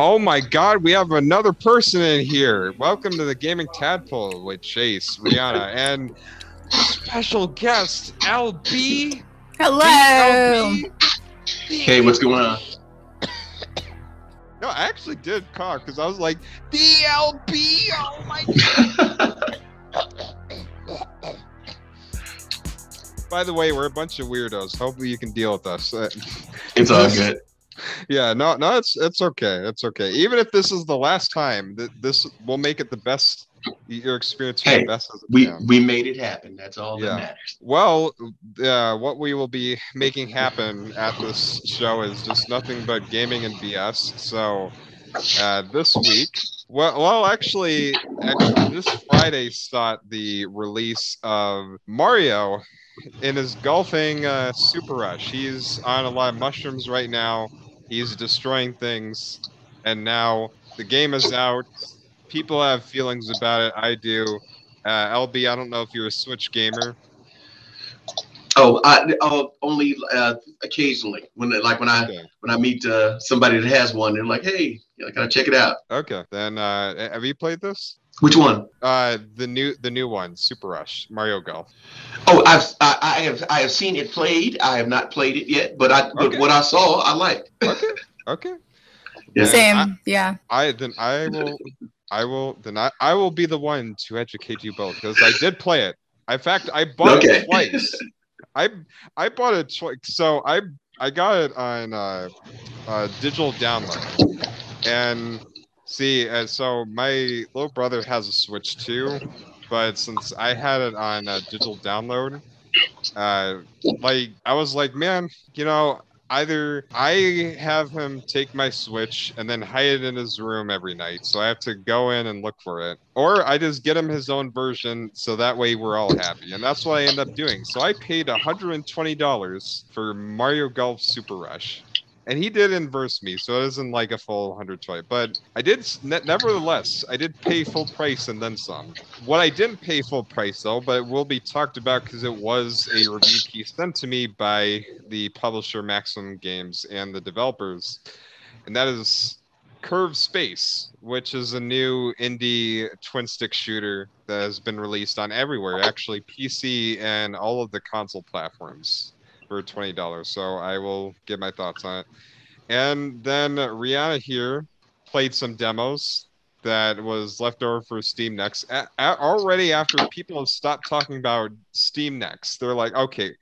Oh my god, we have another person in here. Welcome to the Gaming Tadpole with Chase, Rianna, and special guest LB. Hello. DLB. Hey, what's going on? No, I actually did cough because I was like, DLB. Oh my god. By the way, we're a bunch of weirdos. Hopefully, you can deal with us. It's all good. Yeah, no, no, it's it's okay. It's okay. Even if this is the last time, that this will make it the best. Your experience Hey, the best as We we made it happen. That's all Yeah. that matters. Well, uh, what we will be making happen at this show is just nothing but gaming and BS. So, uh, this week, well, well, actually, actually, this Friday saw the release of Mario in his golfing uh, Super Rush. He's on a lot of mushrooms right now. He's destroying things, and now the game is out. People have feelings about it. I do. Uh, LB, I don't know if you're a Switch gamer. Oh, I oh, only uh, occasionally when like when I Okay. when I meet uh, somebody that has one, they're like, "Hey, you know, can I check it out?" Okay. Then uh have you played this? Which one? Uh the new the new one, Super Rush, Mario Golf. Oh, I've I, I have I have seen it played. I have not played it yet, but I but what I saw, I liked. Okay. Okay. Yeah. Same. I, yeah. I then I will I will then I, I will be the one to educate you both because I did play it. In fact, I bought Okay. it twice. I I bought it twice. So I I got it on uh, uh digital download. And see, uh, so my little brother has a Switch too, but since I had it on uh, digital download, uh, like I was like, man, you know, either I have him take my Switch and then hide it in his room every night, so I have to go in and look for it, or I just get him his own version, so that way we're all happy, and that's what I end up doing. So I paid $120 for Mario Golf Super Rush. And he did inverse me, so it isn't like a full 120. But I did, ne- nevertheless, I did pay full price and then some. What I didn't pay full price though, but it will be talked about because it was a review key sent to me by the publisher Maximum Games and the developers, and that is Curved Space, which is a new indie twin stick shooter that has been released on everywhere, actually PC and all of the console platforms for twenty dollars. So I will give my thoughts on it. And then Rianna here played some demos that was left over for Steam Next. A- already after people have stopped talking about Steam Next, they're like, okay,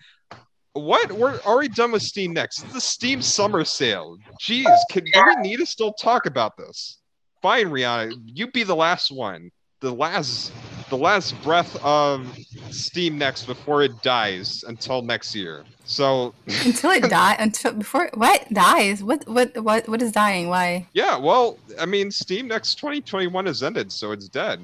what? We're already done with Steam Next. It's the Steam Summer Sale. Jeez, can, do we need to still talk about this? Fine, Rianna, you be the last one. The last, the last breath of Steam Next before it dies until next year. So Until it die until before what dies? What what what what is dying? Why? yeah, well, I mean, Steam Next 2021 has ended, so it's dead.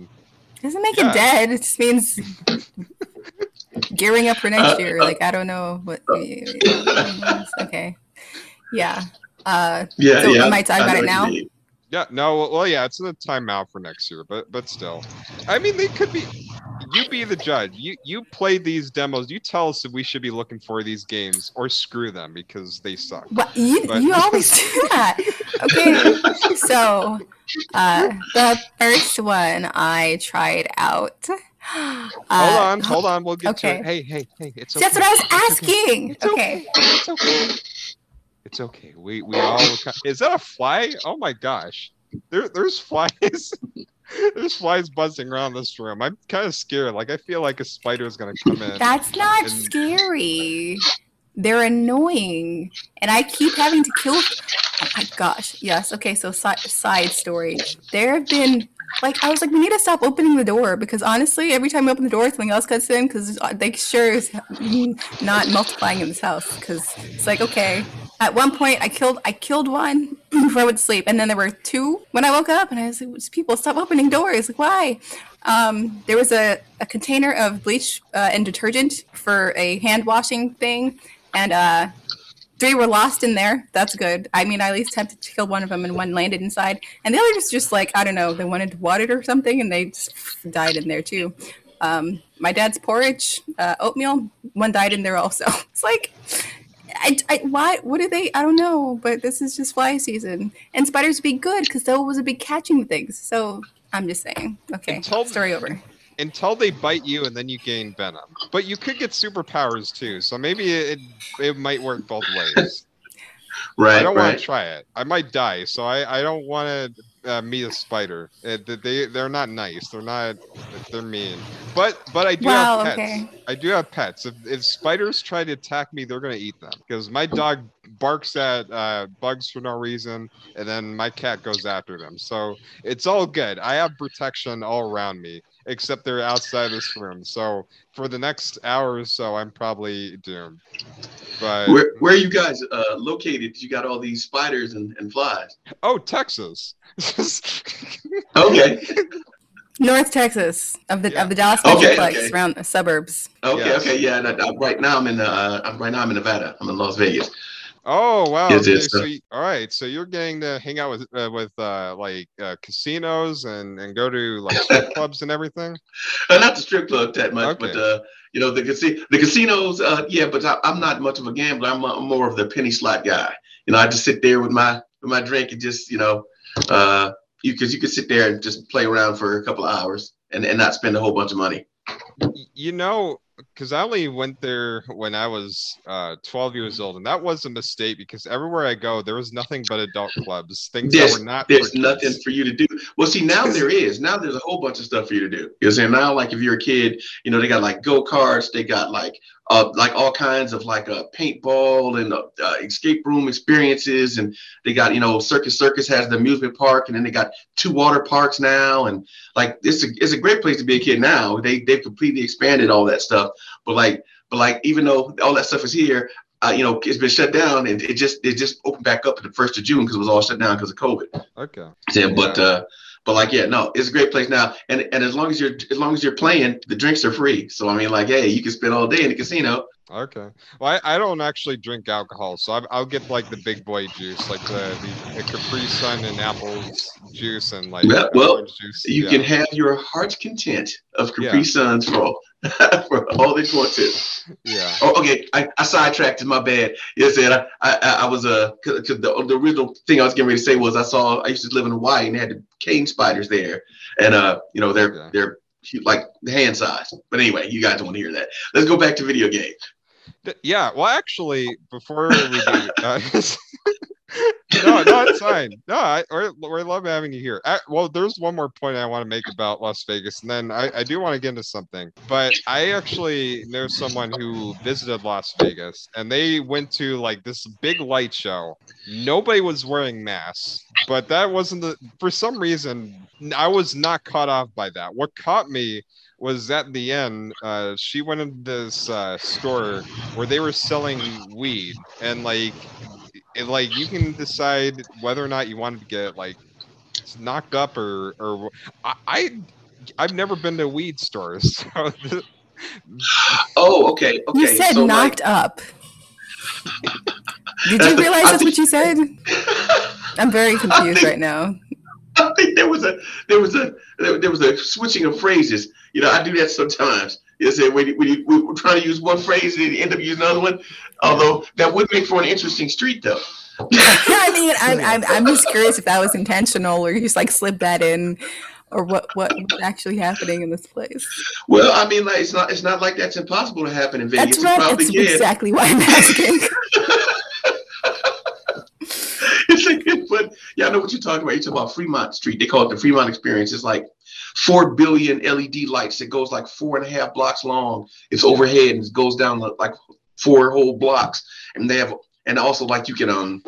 doesn't make Yeah. it dead. It just means gearing up for next Uh, year. uh, Like I don't know what. okay. Yeah. Uh, Yeah, So yeah. am I talking about it now? mean. Yeah, no, well, well, yeah, it's in a timeout for next year, but but still, I mean, they could be. You be the judge. You you play these demos. You tell us if we should be looking for these games or screw them because they suck. what you But- you always do that. Okay. So, uh, the first one I tried out. Uh, hold on, hold on. We'll get okay. to it. Hey, hey, hey. It's okay. That's what I was It's okay. asking. It's Okay. It's okay. It's okay. We we all. Is that a fly? Oh my gosh. There there's flies. there's flies buzzing around this room. I'm kind of scared. Like I feel like a spider is gonna come in. That's not And- scary. They're annoying, and I keep having to kill. Oh my gosh! Yes. Okay. So si- side story. There have been like I was like, we need to stop opening the door because honestly, every time we open the door, something else cuts in because uh, they sure is not multiplying in this house. Because it's like okay. At one point, I killed I killed one before I went to sleep, and then there were two when I woke up, and I was like, "People, stop opening doors! Like, why?" Um, there was a, a container of bleach uh, and detergent for a hand washing thing, and uh, three were lost in there. That's good. I mean, I at least attempted to kill one of them, and one landed inside. And the other was just like I don't know, they wanted water or something, and they just died in there too. Um, my dad's porridge, uh, oatmeal, one died in there also. It's like I, I, why? What are they? I don't know. But this is just fly season, and spiders would be good because they was a big catching things. So I'm just saying. Okay, Until- story over. Until they bite you and then you gain venom. But you could get superpowers too, so maybe it it might work both ways. Right, I don't want to try it. I might die, so I, I don't want to uh, meet a spider. Uh, they they're not nice. They're not. They're mean. But but I do Wow, have pets. okay. I do have pets. If, if spiders try to attack me, they're gonna eat them because my dog barks at uh, bugs for no reason, and then my cat goes after them. So it's all good. I have protection all around me, except they're outside this room. So for the next hour or so, I'm probably doomed. But Where where are you guys uh, located? You got all these spiders and, and flies. oh, Texas. Okay. North Texas of the Yeah. of the Dallas Okay, Metroplex, okay. around the suburbs. Okay. Yes. Okay. Yeah. And I, I- right now I'm in uh, I'm right now I'm in Nevada. I'm in Las Vegas. Oh wow! Yes, okay, yes, so you, all right, so you're getting to hang out with uh, with uh, like uh, casinos and and go to like strip clubs and everything. Uh, not the strip club that much, Okay. but uh, you know the casi- the casinos. Uh, yeah, but I, I'm not much of a gambler. I'm, uh, more of the penny slot guy. You know, I just sit there with my with my drink and just you know, uh, you because you could sit there and just play around for a couple of hours and, and not spend a whole bunch of money. You know, because I only went there when I was uh, 12 years old, and that was a mistake because everywhere I go, there was nothing but adult clubs, things There's- that were not. There's for nothing for you to do. Well, see, now there is. Now there's a whole bunch of stuff for you to do. You know what I'm saying? Now, like if you're a kid, you know, they got like go karts, they got like uh like all kinds of like a paintball and uh, escape room experiences, and they got you know Circus Circus has the amusement park, and then they got two water parks now, and like it's a it's a great place to be a kid now. They they've completely expanded all that stuff, but like but like even though all that stuff is here. Uh, you know, it's been shut down, and it just it just opened back up at the first of June because it was all shut down because of COVID. Okay. Yeah, but uh, but like yeah, no, it's a great place now, and and as long as you're as long as you're playing, the drinks are free. So I mean, like, hey, you can spend all day in the casino. Okay. Well, I, I don't actually drink alcohol, so I, I'll get like the big boy juice, like the, the, the Capri Sun and apples juice and like Yeah, well, juice. You yeah. can have your heart's content of Capri Yeah. Suns for all, for all they want to. Yeah. Oh, okay, I, I sidetracked. My bad. Yes, and I I, I was uh, cause, the, the original thing I was getting ready to say was I saw I used to live in Hawaii and they had the cane spiders there, and uh, you know they're Yeah. they're like hand size. But anyway, you guys don't want to hear that. Let's go back to video games. Yeah, well, actually, before we do, uh, no, no, it's fine. No, I we love having you here. Uh, well, there's one more point I want to make about Las Vegas, and then I, I do want to get into something. But I actually know someone who visited Las Vegas, and they went to like this big light show. Nobody was wearing masks, but that wasn't the. For some reason, I was not caught off by that. What caught me was at the end, uh, she went into this uh, store where they were selling weed, and like, it, like you can decide whether or not you want to get like knocked up or or I, I I've never been to weed stores. So Oh, okay, okay. You said so, like, knocked up. Did you realize that's what you said? I'm very confused think- right now. I think there was a there was a there, there was a switching of phrases. You know, I do that sometimes. You say when, you- we we're trying to use one phrase and you end up using another one. Although that would make for an interesting street, though. I mean, I'm, I'm, I'm just curious if that was intentional or you just like slipped that in or what, what was actually happening in this place. Well, I mean, like it's not it's not like that's impossible to happen in Vegas. That's right. That's can. exactly why I'm asking. it's like, but yeah, I know what you're talking about. You're talking about Fremont Street. They call it the Fremont Experience. It's like four billion LED lights. It goes like four and a half blocks long. It's overhead and it goes down like four whole blocks. And they have, and also like you can um,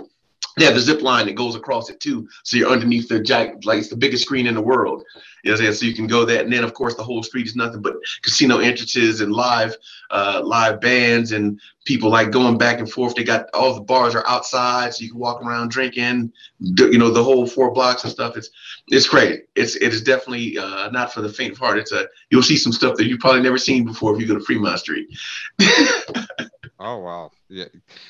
they have the zip line that goes across it too. So you're underneath the giant, like it's the biggest screen in the world. You know what I'm saying? So you can go that, and then of course the whole street is nothing but casino entrances and live, uh, live bands and people like going back and forth. They got all the bars are outside, so you can walk around drinking. You know the whole four blocks and stuff. It's it's crazy. It's it is definitely uh, not for the faint of heart. It's a you'll see some stuff that you've probably never seen before if you go to Fremont Street. oh wow, yeah,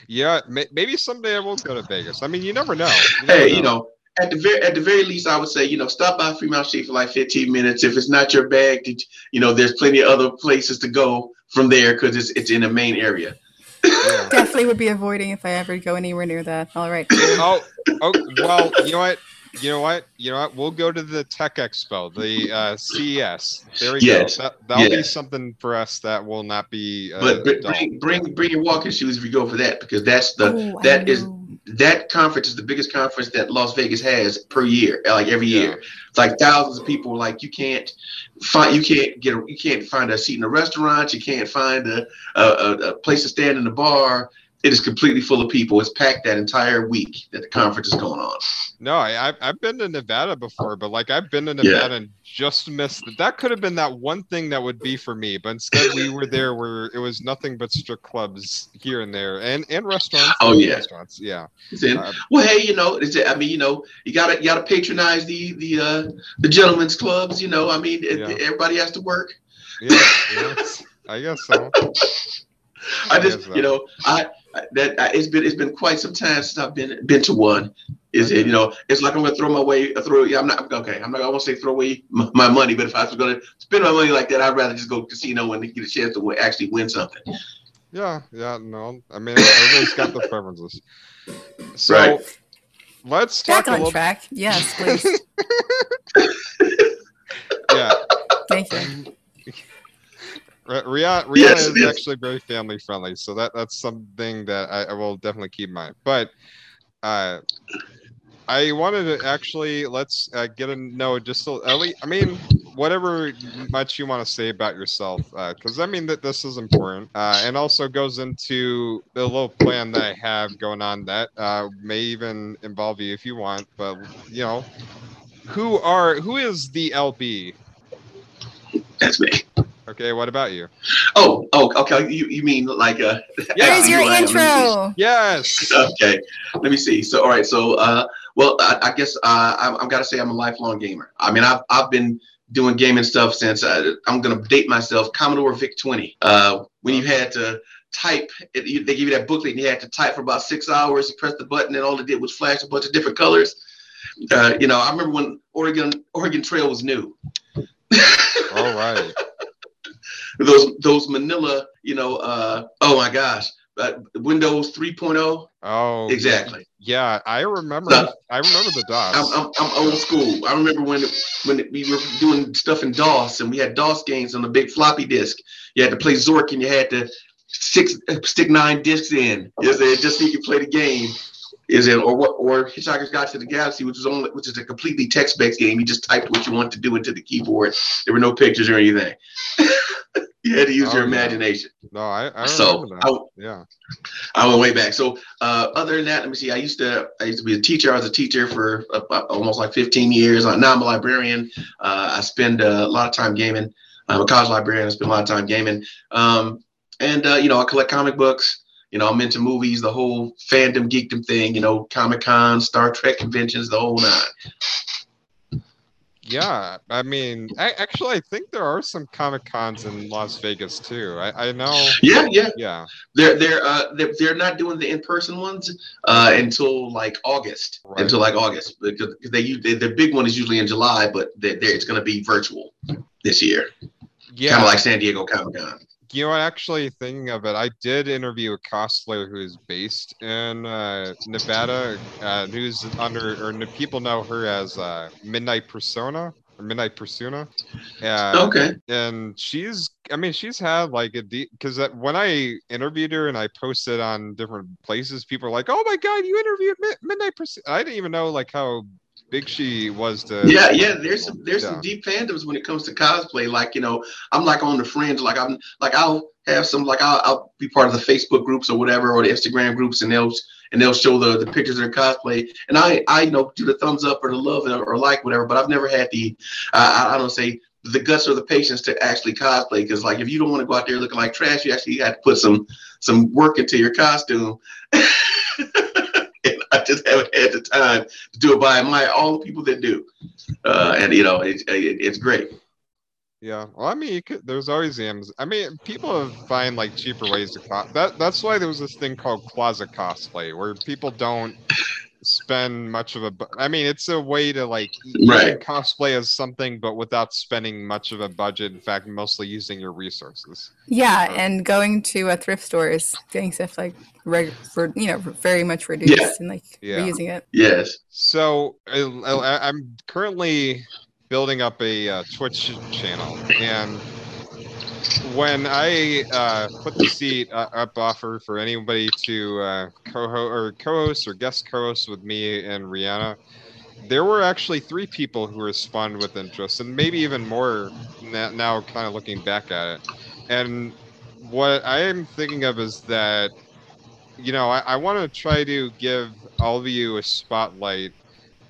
yeah. Maybe someday I will go to Vegas. I mean, you never know. never hey, you know, at the very at the very least, I would say, you know, stop by Fremont Street for like 15 minutes. If it's not your bag, you know, there's plenty of other places to go from there because it's it's in the main area. Yeah. Definitely would be avoiding if I ever go anywhere near that. All right. Oh, oh, well, you know what? You know what? You know what? We'll go to the Tech Expo, the uh, CES. There we Yes. go. That, that'll be something for us that will not be. Uh, But br- bring bring bring your walking shoes if you go for that because that's the Oh, that is that conference is the biggest conference that Las Vegas has per year, like every Yeah. year. It's like thousands of people. Like you can't find you can't get a, you can't find a seat in a restaurant. You can't find a a, a, a place to stand in the bar. It is completely full of people. It's packed that entire week that the conference is going on. No, I, I've I've been to Nevada before, but like I've been to Yeah. Nevada and just missed it. That could have been that one thing that would be for me, but instead we were there where it was nothing but strip clubs here and there, and and restaurants. Oh, and yeah. restaurants. Yeah. Uh, well, hey, you know, it's, I mean, you know, you gotta you gotta patronize the the uh, the gentlemen's clubs. You know, I mean, it, Yeah. everybody has to work. yeah, yeah, I guess so. I I just, so. you know, I- that I, it's been it's been quite some time since I've been been to one. Is it, you know, it's like I'm gonna throw my way uh, throw. Yeah, I'm not okay. I'm not. I won't say throw away my, my money, but if I was gonna spend my money like that, I'd rather just go casino and get a chance to win, actually win something. Yeah, yeah, no. I mean, everybody's got their preferences. So Right. let's talk Back a on little. track. Yes, please. Yeah, Thank you. Ri- Rianna, Rianna Yes, is yes. actually very family friendly, so that that's something that I, I will definitely keep in mind. But uh, I wanted to actually let's uh, get a know just a, at least, I mean, whatever much you want to say about yourself, because I mean that this is important, uh, and also goes into the little plan that I have going on that uh, may even involve you if you want. But you know, who are who is the LB? That's me. Okay, what about you? Oh, oh, okay. You you mean like uh? Yeah. Here's your intro. Yes. okay let me see so all right so uh well i, I guess uh I'm, i've got to say i'm a lifelong gamer i mean i've, I've been doing gaming stuff since uh, i'm gonna date myself commodore vic 20 uh when you had to type it, you, they give you that booklet and you had to type for about six hours you press the button and all it did was flash a bunch of different colors uh you know i remember when oregon oregon trail was new All right. those those manila you know uh oh my gosh uh, windows 3.0 Oh, exactly Yeah, I remember. So- I remember the DOS. I'm, I'm, I'm old school. I remember when when we were doing stuff in DOS and we had DOS games on the big floppy disk. You had to play Zork and you had to six stick nine discs in. Is it just so you could play the game? Is it or what or Hitchhiker's Guide to the Galaxy, which was only which is a completely text based game. You just typed what you wanted to do into the keyboard. There were no pictures or anything. you had to use Oh, your yeah. imagination. no, I, I So I, yeah. I went way back. So uh, other than that, let me see. I used to I used to be a teacher. I was a teacher for almost like 15 years. Now I'm a librarian. Uh, I spend a lot of time gaming. I'm a college librarian. I spend a lot of time gaming. Um, and uh, you know, I collect comic books. You know, I'm into movies, the whole fandom geekdom thing. You know, Comic Con, Star Trek conventions, the whole nine. Yeah. I mean, I, actually, I think there are some Comic Cons in Las Vegas too. I, I know. Yeah, yeah. Yeah. They're they're uh they're, they're not doing the in person ones uh until like August Right. until like August because they use the, big one is usually in July, but they they're, it's going to be virtual this year, Yeah. kind of like San Diego Comic Con. You know, what, actually thinking of it, I did interview a cosplayer who is based in uh, Nevada, uh, who's under, or people know her as uh, Midnight Persona Midnight Persona. Uh, Okay, and she's i mean she's had like a deep because when i interviewed her and i posted on different places people are like oh my god you interviewed Mid- midnight Persona. i didn't even know like how big she was the yeah, yeah. There's some there's Yeah. some deep fandoms when it comes to cosplay. Like you know, I'm like on the fringe. Like I'm like I'll have some like I'll, I'll be part of the Facebook groups or whatever or the Instagram groups, and they'll and they'll show the, the pictures of their cosplay. And I I you know do the thumbs up or the love or, or like whatever. But I've never had the uh, I, I don't say the guts or the patience to actually cosplay because like if you don't want to go out there looking like trash, you actually have to put some some work into your costume. just haven't had the time to do it. I admire all the people that do, uh, and you know it, it, it's great. yeah well i mean could, there's always the Amazon. i mean people find like cheaper ways to cos that that's why there was this thing called closet cosplay where people don't spend much of a. bu- I mean, it's a way to like you Right. cosplay as something, but without spending much of a budget. In fact, mostly using your resources. Yeah, and going to a thrift store is getting stuff like reg- for, you know very much reduced Yeah. and like Yeah. reusing it. Yes. So I, I, I'm currently building up a uh, Twitch channel, and when I uh, put the seat uh, up offer for anybody to uh, co-host or co-host or guest co-host with me and Rianna, there were actually three people who responded with interest, and maybe even more now. Kind of looking back at it, and what I am thinking of is that you know, I, I want to try to give all of you a spotlight,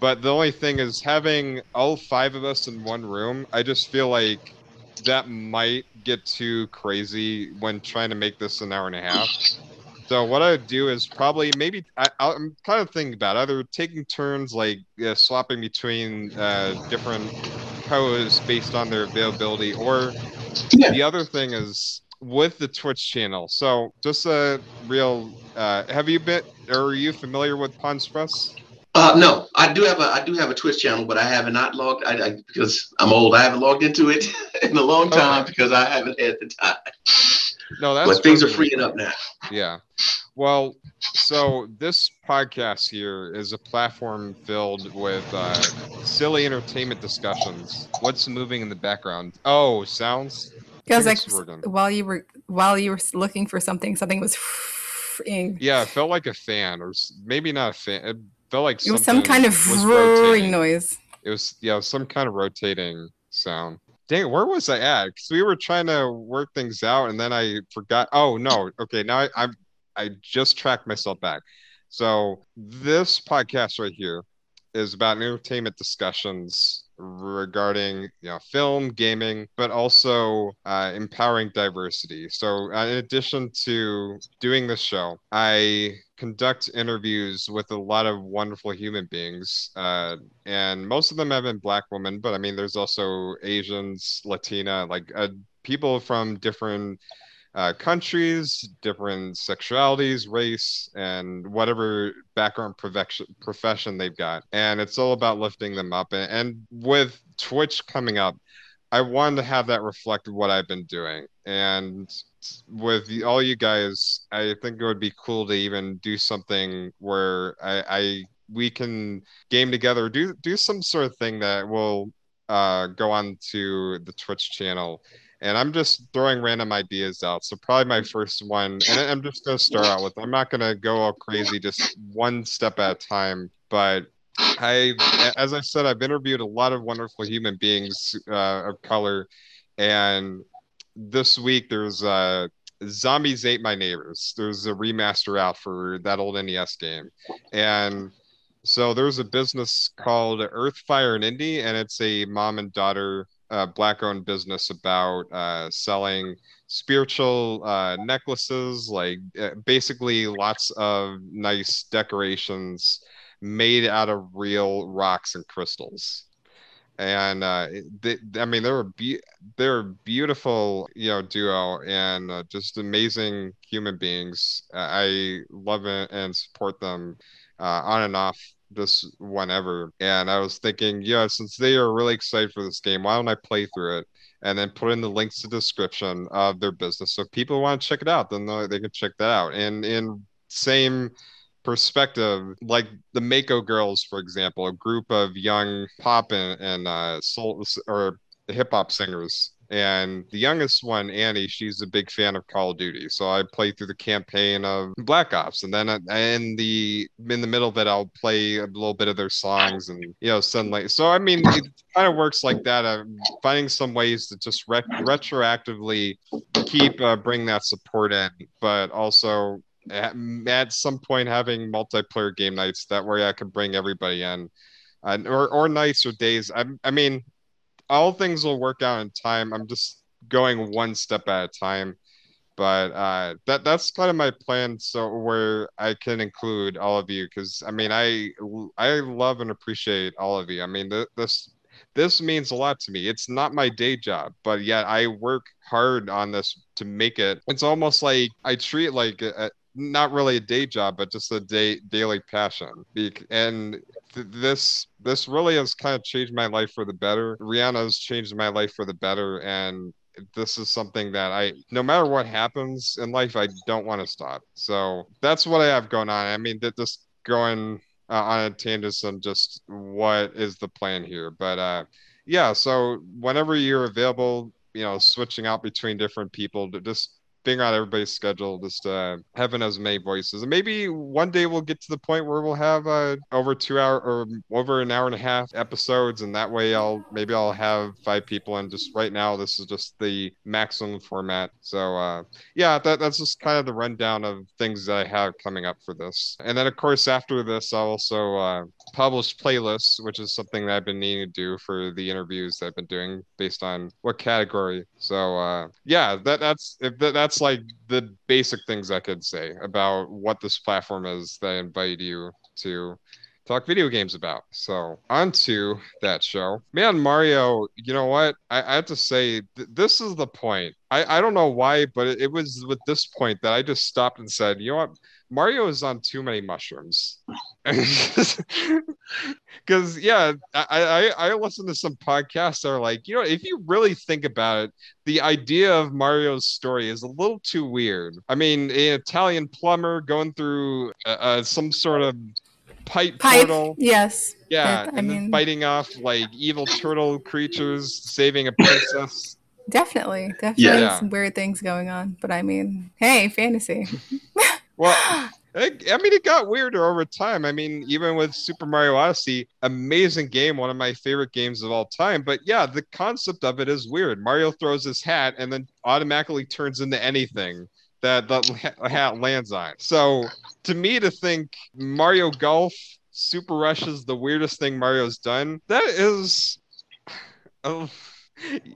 but the only thing is having all five of us in one room, I just feel like that might get too crazy when trying to make this an hour and a half. So what I would do is probably maybe I, I'm kind of thinking about either taking turns like uh, swapping between uh, different hosts based on their availability, or Yeah. the other thing is with the Twitch channel. So just a real. Uh, have you been? Or are you familiar with Pond's Press? Uh, no, I do have a I do have a Twitch channel, but I have not logged I, I because I'm old. I haven't logged into it in a long time Okay. because I haven't had the time. No, that's but things are freeing up now. Yeah. Well, so this podcast here is a platform filled with uh, silly entertainment discussions. What's moving in the background? Oh, sounds. Because like while you were while you were looking for something, something was. ing. Yeah, it felt like a fan, or maybe not a fan. Felt like It was some kind of roaring noise. It was yeah, some kind of rotating sound. Dang, where was I at? Because we were trying to work things out, and then I forgot. Oh no, okay, now I, I'm I just tracked myself back. So this podcast right here is about entertainment discussions regarding you know film, gaming, but also uh, empowering diversity. So uh, in addition to doing this show, I conduct interviews with a lot of wonderful human beings. Uh, and most of them have been black women but i mean there's also asians latina like uh, people from different uh, countries different sexualities race and whatever background profession they've got and it's all about lifting them up and, and with twitch coming up i wanted to have that reflect what i've been doing and with all you guys i think it would be cool to even do something where i, I we can game together do do some sort of thing that will uh go on to the twitch channel. And i'm just throwing random ideas out. So probably my first one and i'm just to start out with i'm not to go all crazy just one step at a time. But i as i said i've interviewed a lot of wonderful human beings uh, of color. And this week there's uh zombies ate my neighbors there's a remaster out for that old nes game and so there's a business called Earth, Fire, and Indie, and it's a mom and daughter uh, black-owned business about uh, selling spiritual uh, necklaces, like uh, basically lots of nice decorations made out of real rocks and crystals. And uh, they, I mean, they're a be- they're a beautiful, you know, duo and uh, just amazing human beings. Uh, I love and support them uh, on and off this whenever. And I was thinking, yeah, since they are really excited for this game, why don't I play through it and then put in the links to description of their business. So if people want to check it out, then they can check that out. And in same perspective, like the Mako Girls, for example, a group of young pop and, and uh, soul or hip hop singers. And the youngest one, Annie, she's a big fan of Call of Duty. So I play through the campaign of Black Ops, and then uh, in the in the middle of it, I'll play a little bit of their songs and you know like. So I mean, it kind of works like that. I'm finding some ways to just re- retroactively keep uh, bring that support in, but also at, at some point having multiplayer game nights that way I can bring everybody in, uh, or or nights or days. I I mean all things will work out in time. I'm just going one step at a time. But uh, that that's kind of my plan. So where I can include all of you, because I mean, I I love and appreciate all of you. I mean, th- this this means a lot to me. It's not my day job, but yet I work hard on this to make it. It's almost like I treat like a, not really a day job, but just a day daily passion. And th- this this really has kind of changed my life for the better. Rianna has changed my life for the better, and this is something that I, no matter what happens in life, I don't want to stop. So that's what I have going on. I mean, that just going uh, on a tangent just what is the plan here, but uh, yeah. So whenever you're available, you know, switching out between different people to just figuring on everybody's schedule, just uh, having as many voices. And maybe one day we'll get to the point where we'll have uh, over two hour or over an hour and a half episodes, and that way I'll maybe I'll have five people. And just right now, this is just the maximum format. So uh, yeah, that that's just kind of the rundown of things that I have coming up for this. And then of course after this, I'll also uh, publish playlists, which is something that I've been needing to do for the interviews that I've been doing based on what category. So uh, yeah, that that's if that, that's like the basic things I could say about what this platform is that I invite you to talk video games about. So on to that show. Man, Mario, you know what? I, I have to say, th- this is the point. I, I don't know why, but it, it was with this point that I just stopped and said, you know what? Mario is on too many mushrooms. Because yeah, I, I I listen to some podcasts that are like, you know, if you really think about it, the idea of Mario's story is a little too weird. I mean, an Italian plumber going through uh, uh, some sort of pipe, Pipe, portal. yes. Yeah, That- I and mean- then fighting off like evil turtle creatures, saving a princess. Definitely, definitely Yeah. some weird things going on. But I mean, hey, fantasy. well, It, I mean, it got weirder over time. I mean, even with Super Mario Odyssey, amazing game, one of my favorite games of all time. But yeah, the concept of it is weird. Mario throws his hat and then automatically turns into anything that the hat lands on. So to me, to think Mario Golf Super Rush is the weirdest thing Mario's done, that is. Oh,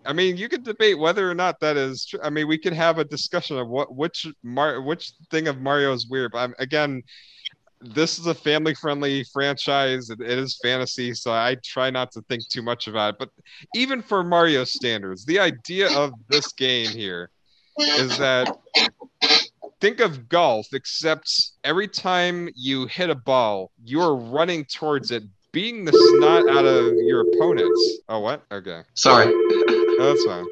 I mean, you could debate whether or not that is true. I mean, we could have a discussion of what which Mar which thing of Mario is weird. But I'm, again, this is a family-friendly franchise. It, it is fantasy, so I try not to think too much about it. But even for Mario standards, the idea of this game here is that think of golf, except every time you hit a ball, you're running towards it, beating the snot out of your opponents. Oh, what? Okay. Sorry. Oh, that's fine.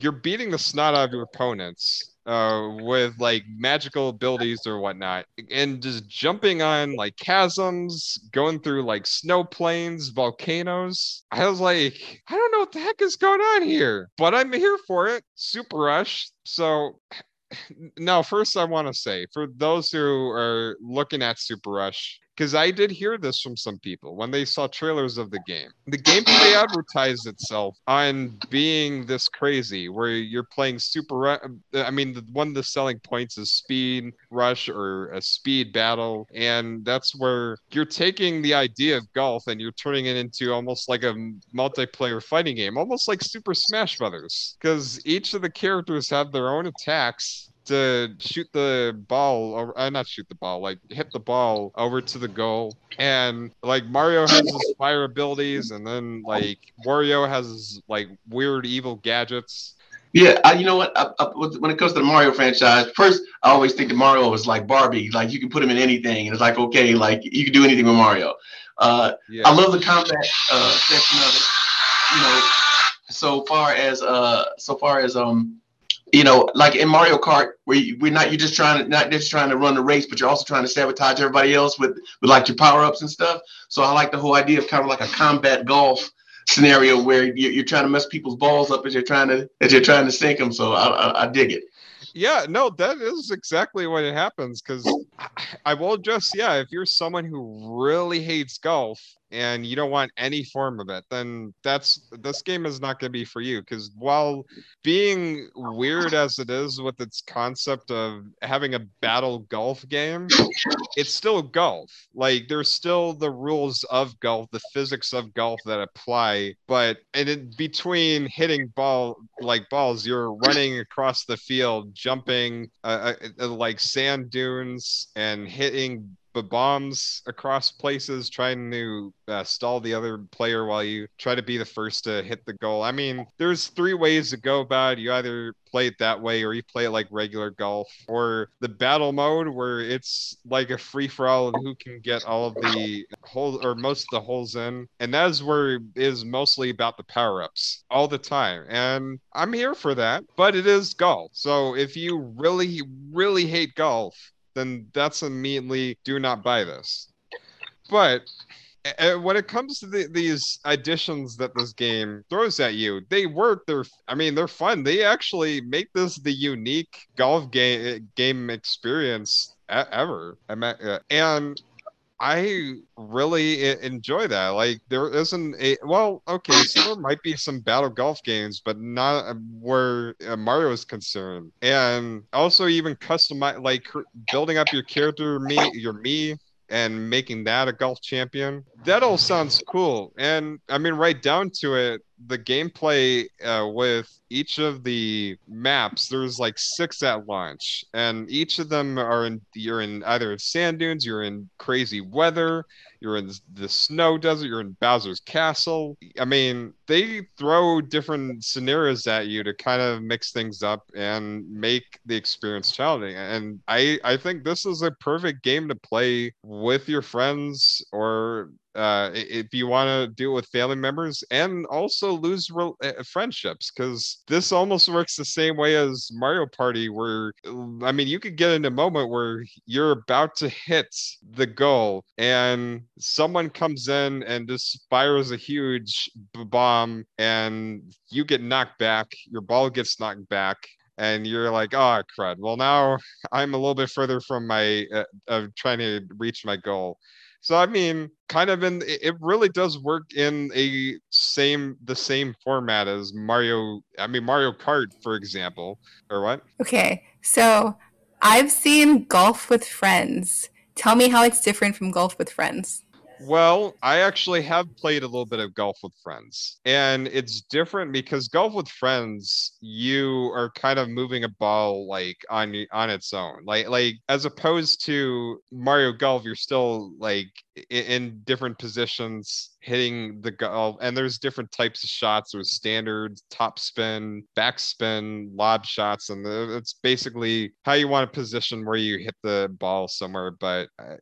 You're beating the snot out of your opponents uh, with like magical abilities or whatnot, and just jumping on like chasms, going through like snow plains, volcanoes. I was like, I don't know what the heck is going on here, but I'm here for it. Super Rush. So now, first, I want to say for those who are looking at Super Rush, because I did hear this from some people when they saw trailers of the game. The gameplay advertised itself on being this crazy, where you're playing Super uh, I mean, one of the selling points is Speed Rush or a speed battle, and that's where you're taking the idea of golf and you're turning it into almost like a multiplayer fighting game, almost like Super Smash Brothers, because each of the characters have their own attacks to shoot the ball or uh, not shoot the ball like hit the ball over to the goal and like mario has his fire abilities and then like wario has his like weird evil gadgets Yeah, I, you know what? I, I, when it comes to the Mario franchise, first I always think that Mario was like Barbie. Like you can put him in anything, and it's like okay, like you can do anything with Mario. Uh, yeah I love the combat uh, section of it. You know, so far as uh, so far as um, you know, like in Mario Kart, where you, we're not you're just trying to not just trying to run the race, but you're also trying to sabotage everybody else with with like your power ups and stuff. So I like the whole idea of kind of like a combat golf scenario where you're, you're trying to mess people's balls up as you're trying to as you're trying to sink them. So I, I, I dig it. yeah no that is exactly what it happens because i will just yeah if you're someone who really hates golf and you don't want any form of it then that's this game is not going to be for you because while being weird as it is with its concept of having a battle golf game it's still golf. Like there's still the rules of golf the physics of golf that apply but and in between hitting ball like balls you're running across the field jumping uh, uh, like sand dunes and hitting bombs across places, trying to uh, stall the other player while you try to be the first to hit the goal. I mean, there's three ways to go about it. You either play it that way or you play it like regular golf or the battle mode where it's like a free for all of who can get all of the holes or most of the holes in and that is where it is mostly about the power ups all the time and i'm here for that but it is golf so if you really really hate golf then that's immediately do not buy this but when it comes to the, these additions that this game throws at you, they work. They're, I mean, they're fun. They actually make this the unique golf game game experience ever. Uh, and I really enjoy that. Like there isn't a well, okay, so there might be some battle golf games, but not uh, where uh, Mario is concerned. And also even customize like building up your character, me, your me, and making that a golf champion. That all sounds cool. And I mean, right down to it, the gameplay uh, with each of the maps, there's like six at launch, and each of them are in you're in either sand dunes, you're in crazy weather, you're in the snow desert, you're in Bowser's castle. I mean, they throw different scenarios at you to kind of mix things up and make the experience challenging. And I I think this is a perfect game to play with your friends or uh, if you want to deal with family members and also lose re- uh, friendships because this almost works the same way as mario party where i mean you could get in a moment where you're about to hit the goal and someone comes in and just fires a huge bomb and you get knocked back your ball gets knocked back and you're like, oh crud. Well, now I'm a little bit further from my uh, of trying to reach my goal. So I mean, kind of in it really does work in a same the same format as Mario. I mean Mario Kart, for example, or what? Okay, so I've seen Golf with Friends. Tell me how it's different from Golf with Friends. Well, I actually have played a little bit of golf with friends, and it's different because golf with friends, you are kind of moving a ball like on on its own, like like as opposed to Mario Golf, you're still like in different positions hitting the golf and there's different types of shots. There's standard top spin back spin lob shots and it's basically how you want to position where you hit the ball somewhere but uh,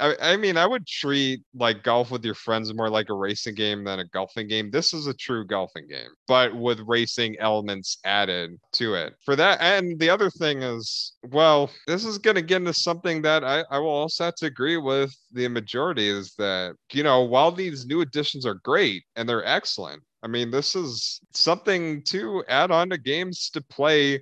I, I mean i would treat like golf with your friends more like a racing game than a golfing game. This is a true golfing game but with racing elements added to it. For that and the other thing is well this is going to get into something that I, I will also have to agree with the majority is that you know while these new additions are great and they're excellent i mean this is something to add on to games to play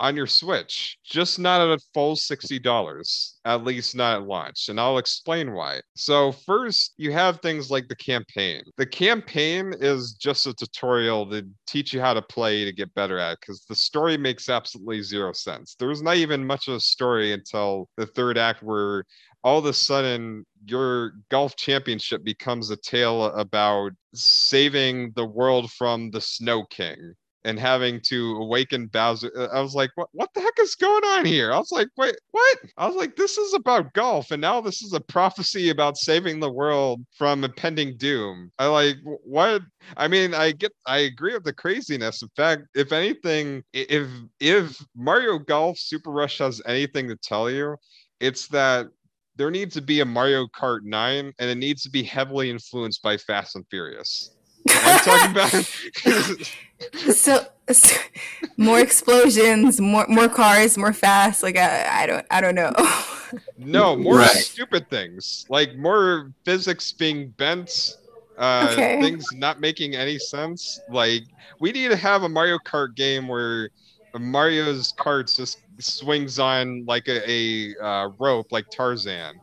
on your Switch, just not at a full $60, at least not at launch. And I'll explain why. So, first, you have things like the campaign. The campaign is just a tutorial to teach you how to play to get better at because the story makes absolutely zero sense. There's not even much of a story until the third act where all of a sudden your golf championship becomes a tale about saving the world from the snow king and having to awaken Bowser. I was like, what, what the heck is going on here? I was like, wait, what? I was like, this is about golf, and now this is a prophecy about saving the world from impending doom. I like, what? I mean, I get, I agree with the craziness. In fact, if anything, if if Mario Golf Super Rush has anything to tell you, it's that there needs to be a Mario Kart 9 and it needs to be heavily influenced by Fast and Furious. I'm talking about so, so, more explosions, more more cars, more fast. Like I, I don't I don't know. no, more right. stupid things. Like more physics being bent uh, okay. things not making any sense. Like we need to have a Mario Kart game where Mario's carts just swings on like a, a uh, rope, like Tarzan.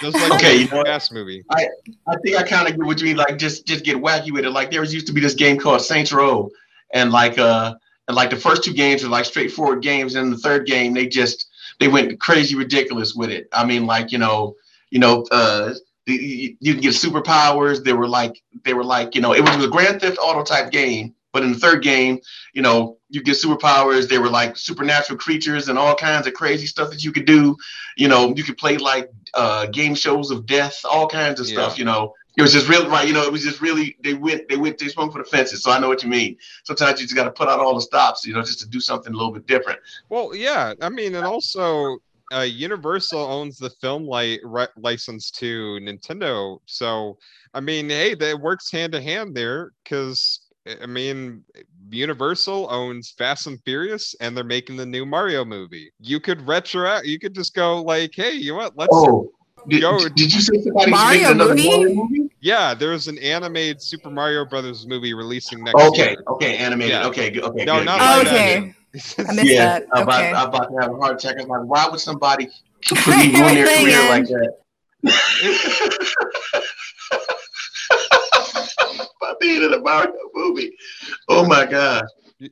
Just like okay, you know, fast movie. I, I think I kind of get what you mean. Like just just get wacky with it. Like there was used to be this game called Saints Row, and like uh and like the first two games were like straightforward games, and the third game they just they went crazy ridiculous with it. I mean, like you know, you know, uh, you, you can get superpowers. They were like they were like you know, it was a Grand Theft Auto type game But in the third game, you know, you get superpowers. They were like supernatural creatures and all kinds of crazy stuff that you could do. You know, you could play like uh, game shows of death, all kinds of stuff. You know, it was just really right. You know, it was just really they went they went they swung for the fences. So I know what you mean. Sometimes you just got to put out all the stops. You know, just to do something a little bit different. Well, yeah, I mean, and also uh, Universal owns the film li- ri- license to Nintendo, so I mean, hey, that works hand to hand there because I mean, Universal owns Fast and Furious, and they're making the new Mario movie. You could retro out. You could just go like, hey, you know what? Let's. Oh, did, Yo, did you say somebody's Mario another movie? Mario movie? Yeah, there's an animated Super Mario Brothers movie releasing next Okay, year. okay, animated. Yeah. Okay, good, okay. No, good, not good. live okay. action. I missed yeah, that. I'm about, Okay. I'm about to have a heart attack. I'm like, why would somebody completely ruin their career like that? By being in a Mario movie. Oh my god. you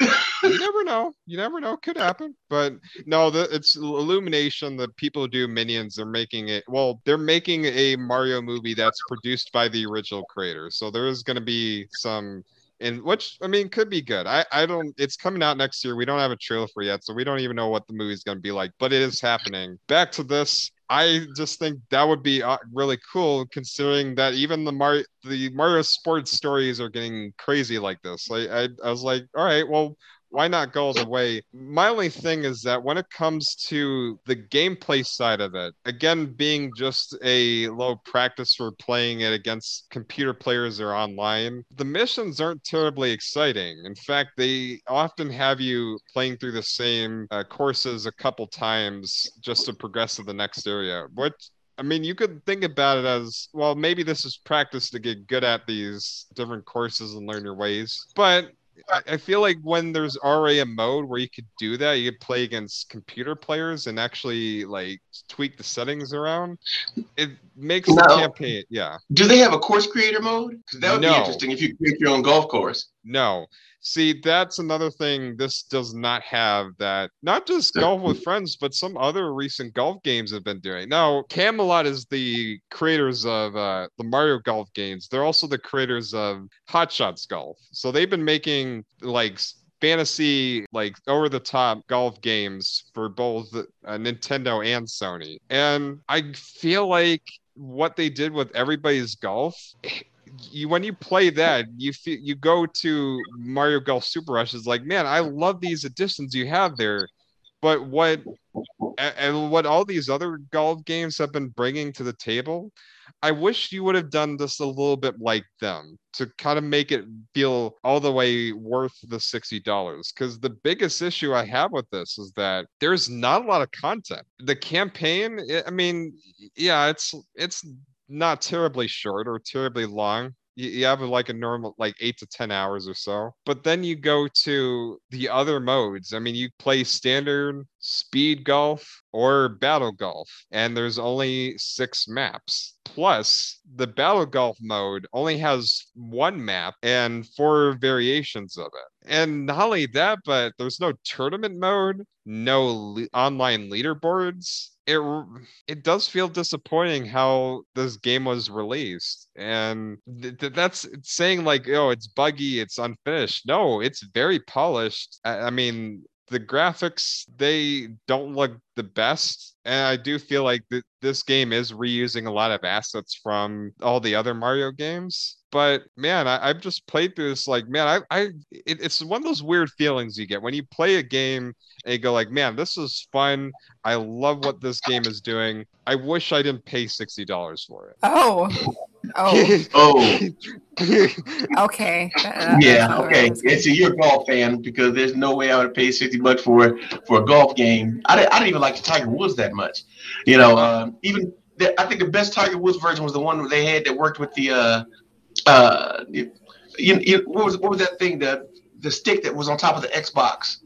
never know. You never know. Could happen. But no, the, it's Illumination. The people who do Minions, they're making it. Well, they're making a Mario movie that's produced by the original creators. So there is going to be some, and which I mean could be good. I I don't. It's coming out next year. We don't have a trailer for yet, so we don't even know what the movie's going to be like. But it is happening. Back to this. I just think that would be uh, really cool, considering that even the Mario, the Mario sports stories are getting crazy like this. Like I, I was like, all right, well, why not go the way? My only thing is that when it comes to the gameplay side of it, again, being just a low practice for playing it against computer players or online, the missions aren't terribly exciting. In fact, they often have you playing through the same uh, courses a couple times just to progress to the next area, which I mean, you could think about it as well, maybe this is practice to get good at these different courses and learn your ways. But I- feel like when there's already a mode where you could do that, you could play against computer players and actually like tweak the settings around. It makes the campaign, yeah. Do they have a course creator mode? Because that would be No. interesting if you create your own golf course. No. See, that's another thing this does not have that not just golf with friends, but some other recent golf games have been doing. Now, Camelot is the creators of uh, the Mario Golf games. They're also the creators of Hot Shots Golf. So they've been making like fantasy, like over the top golf games for both uh, Nintendo and Sony. And I feel like what they did with everybody's golf you when you play that you feel you go to mario golf super rush is like man i love these additions you have there but what and what all these other golf games have been bringing to the table i wish you would have done this a little bit like them to kind of make it feel all the way worth the $60 because the biggest issue i have with this is that there's not a lot of content the campaign i- i mean yeah it's it's not terribly short or terribly long. You, you have like a normal like eight to ten hours or so. But then you go to the other modes. I mean, you play standard, speed golf, or battle golf, and there's only six maps. Plus, the battle golf mode only has one map and four variations of it. And not only that, but there's no tournament mode, no le- online leaderboards. It it does feel disappointing how this game was released, and th- th- that's saying like, oh, it's buggy, it's unfinished. No, it's very polished. I, I mean, the graphics they don't look the best and i do feel like th- this game is reusing a lot of assets from all the other mario games but man I, i've just played through this like man i, I it, it's one of those weird feelings you get when you play a game and you go like man this is fun i love what this game is doing i wish i didn't pay $60 for it Oh. Oh. Oh, Okay. That- yeah, that's what I okay. was And so you're a golf fan because there's no way I would pay 60 bucks for for a golf game. I didn't, I didn't even like the Tiger Woods that much. You know, um, even the, I think the best Tiger Woods version was the one they had that worked with the uh uh you, you, what was what was that thing the the stick that was on top of the Xbox?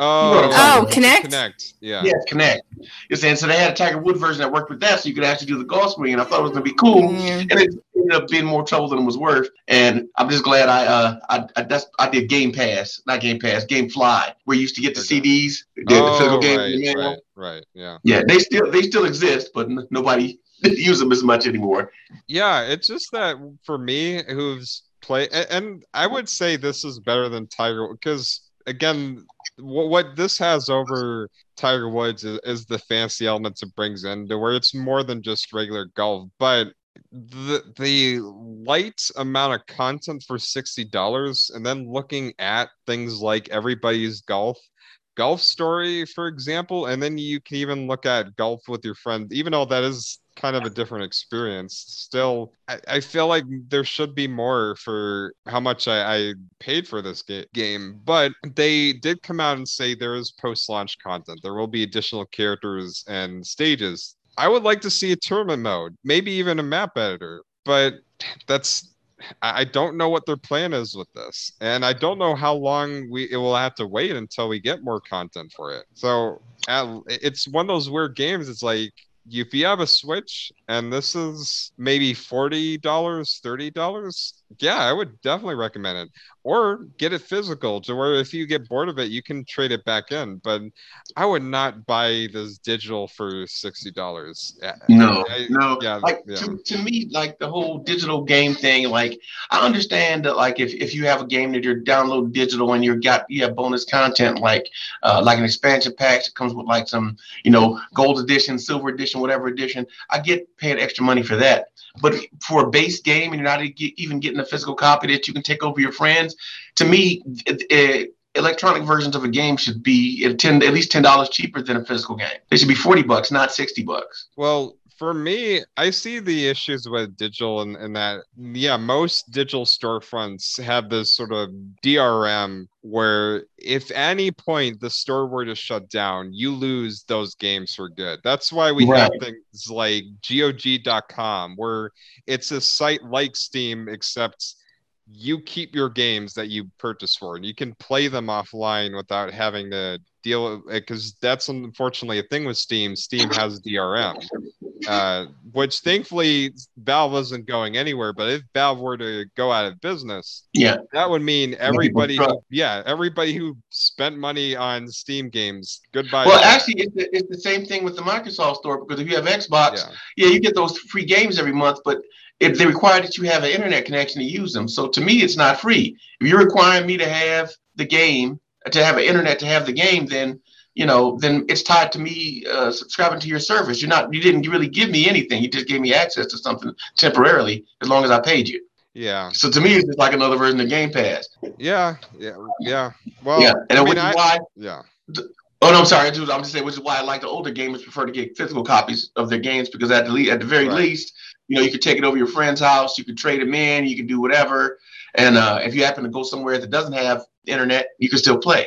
oh, Oh, Kinect? connect yeah Yeah, Kinect. You're saying so they had a Tiger Wood version that worked with that, so you could actually do the golf swing, and I thought it was gonna be cool. Mm. and it ended up being more trouble than it was worth. And I'm just glad I uh I I, that's, I did Game Pass, not Game Pass, Game Fly, where you used to get the Okay. CDs, the, the physical oh, game. right, you right right yeah Yeah, they still they still exist, but n- nobody use them as much anymore. yeah it's just that for me who's play, and I would say this is better than Tiger because again, what, this has over Tiger Woods is, is the fancy elements it brings in, to where it's more than just regular golf, but the the light amount of content for sixty dollars, and then looking at things like everybody's golf golf story, for example, and then you can even look at golf with your friend, even though that is kind of a different experience. Still, I, I feel like there should be more for how much I, I paid for this ga- game, but they did come out and say there is post launch content. There will be additional characters and stages. I would like to see a tournament mode, maybe even a map editor, but that's I I don't know what their plan is with this, and I don't know how long we it will have to wait until we get more content for it. So at, it's one of those weird games. It's like if you have a Switch and this is maybe forty dollars, thirty dollars, yeah, I would definitely recommend it. Or get it physical to where if you get bored of it, you can trade it back in. But I would not buy this digital for sixty dollars. No, I- no. yeah, like yeah. to, to me, like the whole digital game thing, like I understand that like if, if you have a game that you're downloading digital and you're got you have bonus content like uh like an expansion pack that comes with like some, you know, gold edition, silver edition, whatever edition, I get paid extra money for that. But for a base game and you're not even getting a physical copy that you can take over your friends, to me, it, it, electronic versions of a game should be at ten at least ten dollars cheaper than a physical game. They should be forty bucks, not sixty bucks. Well, for me, I see the issues with digital and, and that, yeah, most digital storefronts have this sort of DRM where if any point the store were to shut down, you lose those games for good. That's why we have things like GOG.com, where it's a site like Steam, except you keep your games that you purchase for and you can play them offline without having to deal with it because that's unfortunately a thing with steam. Steam has drm uh, which thankfully valve isn't going anywhere but if valve were to go out of business Yeah. that would mean everybody who, yeah everybody who spent money on steam games goodbye Well, actually, it's the, it's the same thing with the Microsoft Store because if you have Xbox, yeah yeah, you get those free games every month, but if they require that you have an internet connection to use them. So to me, it's not free. If you're requiring me to have the game, to have an internet to have the game, then you know, then it's tied to me uh, subscribing to your service. You're not, you didn't really give me anything. You just gave me access to something temporarily, as long as I paid you. yeah So to me, it's just like another version of Game Pass. yeah yeah yeah well yeah, and I which mean, is I- why yeah Oh no, I'm sorry. dude, I'm just saying, which is why I like the older gamers prefer to get physical copies of their games because at the le- at the very Right. least, you know, you could take it over your friend's house, you could trade them in, you can do whatever, and uh, if you happen to go somewhere that doesn't have internet, you can still play.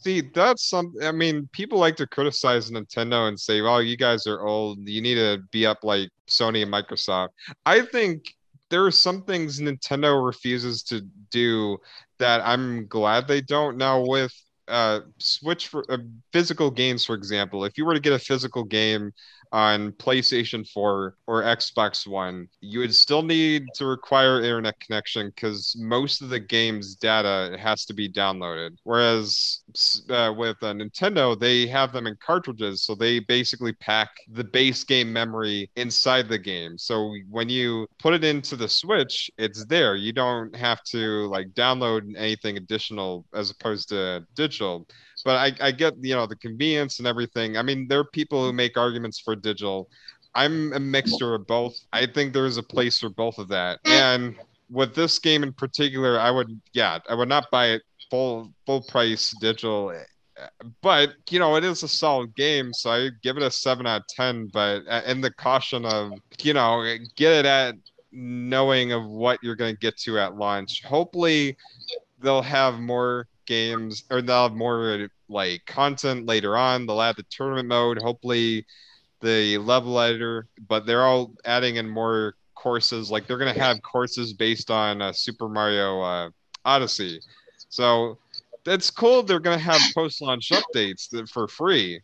See, that's some. I mean, people like to criticize Nintendo and say, "Well, you guys are old. You need to be up like Sony and Microsoft." I think there are some things Nintendo refuses to do that I'm glad they don't. Now, with uh, Switch for uh, physical games, for example, if you were to get a physical game on PlayStation 4 or Xbox One, you would still need to require internet connection because most of the game's data has to be downloaded. Whereas uh, with uh, Nintendo, they have them in cartridges, so they basically pack the base game memory inside the game. So when you put it into the Switch, it's there. You don't have to like download anything additional as opposed to digital but I, I get you know the convenience and everything. I mean, there are people who make arguments for digital. I'm a mixture of both. I think there's a place for both of that. And with this game in particular, I would yeah, I would not buy it full full price digital. But you know, it is a solid game, so I give it a seven out of ten. But uh, in the caution of you know, get it at knowing of what you're going to get to at launch. Hopefully, they'll have more games or they'll have more like content later on. They'll add the tournament mode, hopefully the level editor, but they're all adding in more courses. Like they're gonna have courses based on uh, Super Mario uh, Odyssey. So that's cool. They're gonna have post-launch updates for free,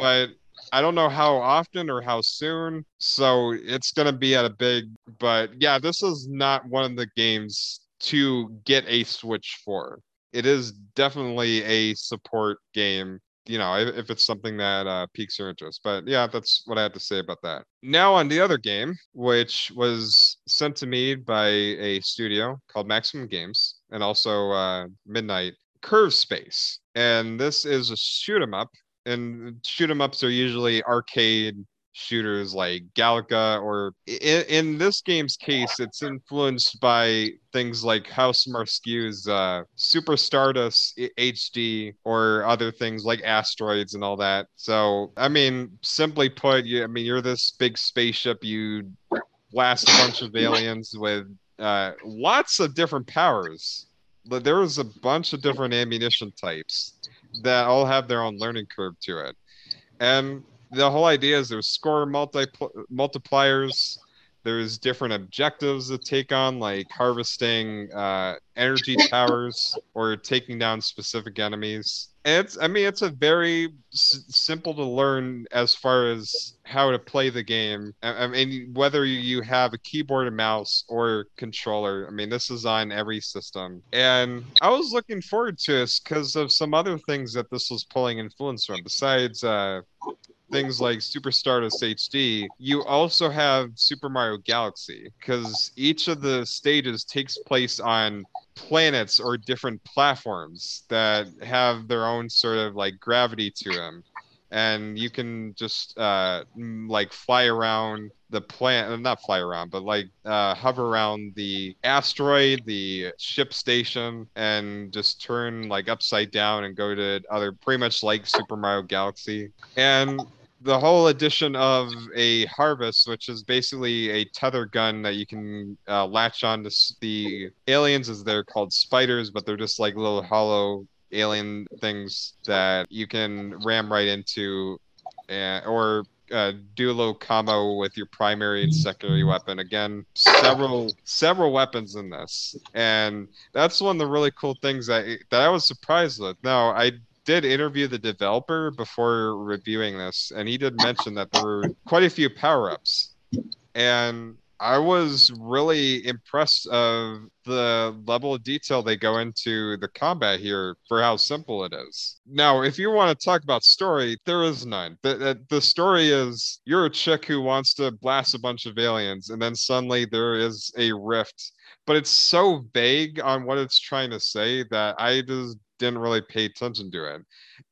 but I don't know how often or how soon. So it's gonna be at a big. But yeah, this is not one of the games to get a Switch for. It is definitely a support game you know, if, if it's something that uh, piques your interest. But yeah, that's what I have to say about that. Now on the other game, which was sent to me by a studio called Maximum Games and also uh, Midnight Curved Space, and this is a shoot 'em up. And shoot 'em ups are usually arcade shooters like Galaga, or in, in this game's case, it's influenced by things like Housemarque's uh, Super Stardust HD or other things like asteroids and all that. So, I mean, simply put, you, I mean, you're this big spaceship, you blast a bunch of aliens with uh, lots of different powers. But there was a bunch of different ammunition types that all have their own learning curve to it. And the whole idea is there's score multi multipliers. There's different objectives to take on, like harvesting uh, energy towers or taking down specific enemies. And it's, I mean, it's a very s- simple to learn as far as how to play the game. I, I mean, whether you have a keyboard and mouse or controller, I mean, this is on every system. And I was looking forward to this because of some other things that this was pulling influence from. Besides uh, things like Super Stardust HD, you also have Super Mario Galaxy because each of the stages takes place on planets or different platforms that have their own sort of like gravity to them. And you can just uh, like fly around the planet, not fly around, but like uh, hover around the asteroid, the ship station, and just turn like upside down and go to other, pretty much like Super Mario Galaxy. And the whole addition of a harvest, which is basically a tether gun that you can uh, latch on to the aliens, as they're called spiders, but they're just like little hollow alien things that you can ram right into, uh, or uh, do a little combo with your primary and secondary weapon. Again, several several weapons in this, and that's one of the really cool things that that I was surprised with. Now I did interview the developer before reviewing this, and he did mention that there were quite a few power ups. And I was really impressed of the level of detail they go into the combat here for how simple it is. Now, if you want to talk about story, there is none. The, the, the story is you're a chick who wants to blast a bunch of aliens, and then suddenly there is a rift. But it's so vague on what it's trying to say that I just didn't really pay attention to it.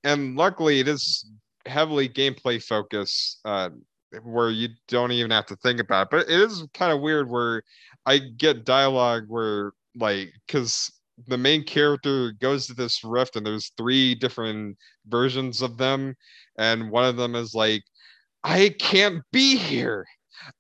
And luckily, it is heavily gameplay focused, uh, where you don't even have to think about it. But it is kind of weird where I get dialogue where, like, because the main character goes to this rift and there's three different versions of them. And one of them is like, I can't be here.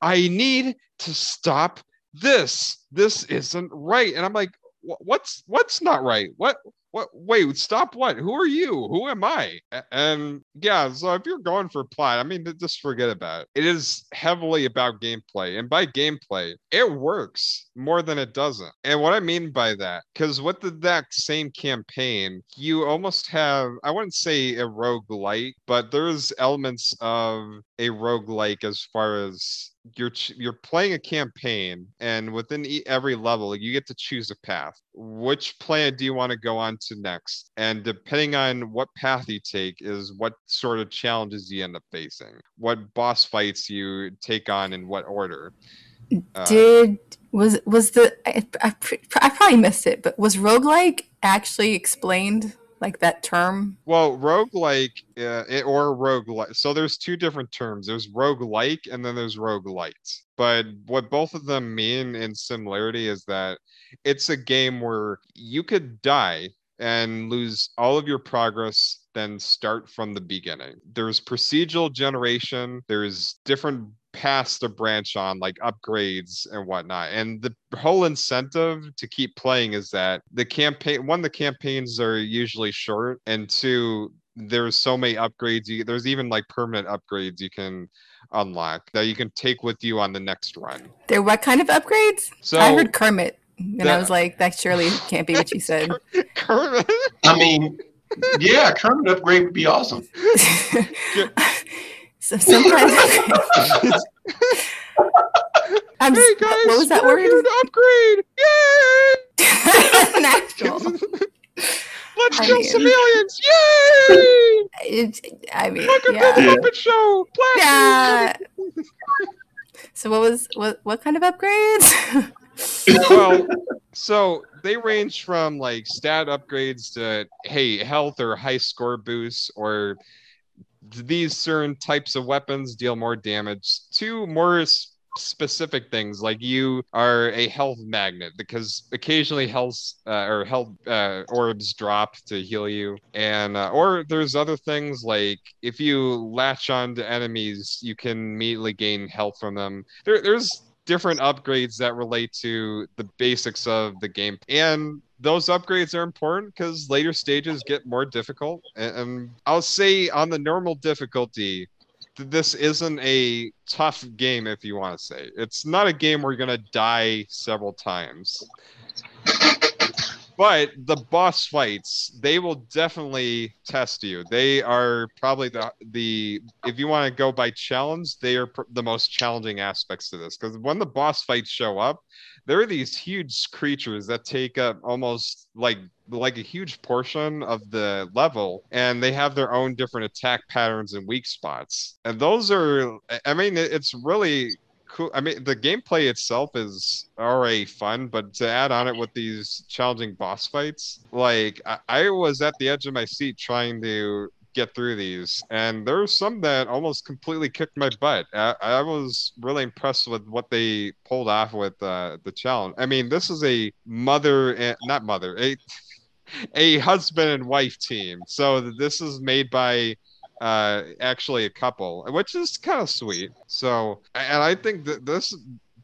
I need to stop this. This isn't right. And I'm like, what's what's not right? What what wait stop what? Who are you? Who am i? And yeah so if you're going for plot i mean just forget about it. It is heavily about gameplay and by gameplay it works more than it doesn't. And what i mean by that because with the, that same campaign you almost have i wouldn't say a roguelite but there's elements of a roguelike as far as you're you're playing a campaign and within every level you get to choose a path. Which plan do you want to go on to next? And depending on what path you take is what sort of challenges you end up facing. What boss fights you take on in what order. Uh, did was was the I, I, I probably missed it but was roguelike actually explained like that term? Well, roguelike uh, or roguelike. So there's two different terms. There's roguelike and then there's roguelite. But what both of them mean in similarity is that it's a game where you could die and lose all of your progress then start from the beginning. There's procedural generation, there's different paths to branch on, like upgrades and whatnot. And the whole incentive to keep playing is that the campaign one, the campaigns are usually short, and two, there's so many upgrades. You, there's even like permanent upgrades you can unlock that you can take with you on the next run. There, what kind of upgrades? So I heard Kermit, and that, I was like, that surely can't be what you said. Kermit. I mean, yeah, Kermit upgrade would be awesome. So sometimes. I'm hey guys, what was that word? word? Upgrade! Yay! Natural. Let's I kill mean- some aliens! Yay! It, I mean, Welcome yeah. to the Muppet Show! Yeah. So what was what what kind of upgrades? well, so they range from like stat upgrades to hey, health or high score boosts, or these certain types of weapons deal more damage to more specific things like you are a health magnet because occasionally health uh, or health uh, orbs drop to heal you. And uh, or there's other things like if you latch on to enemies you can immediately gain health from them. There, there's different upgrades that relate to the basics of the game. And those upgrades are important because later stages get more difficult. And, i'll say on the normal difficulty this isn't a tough game if you want to say. It's not a game where you're going to die several times but the boss fights they will definitely test you. They are probably the the if you want to go by challenge they are pr- the most challenging aspects to this. Because when the boss fights show up there are these huge creatures that take up almost like like a huge portion of the level and they have their own different attack patterns and weak spots. And those are I- mean it- it's really cool i mean the gameplay itself is already fun but to add on it with these challenging boss fights like i, I was at the edge of my seat trying to get through these and there were some that almost completely kicked my butt. I, I was really impressed with what they pulled off with uh, the challenge. I mean this is a mother and not mother a a husband and wife team. So this is made by uh actually a couple which is kind of sweet. So and i think that this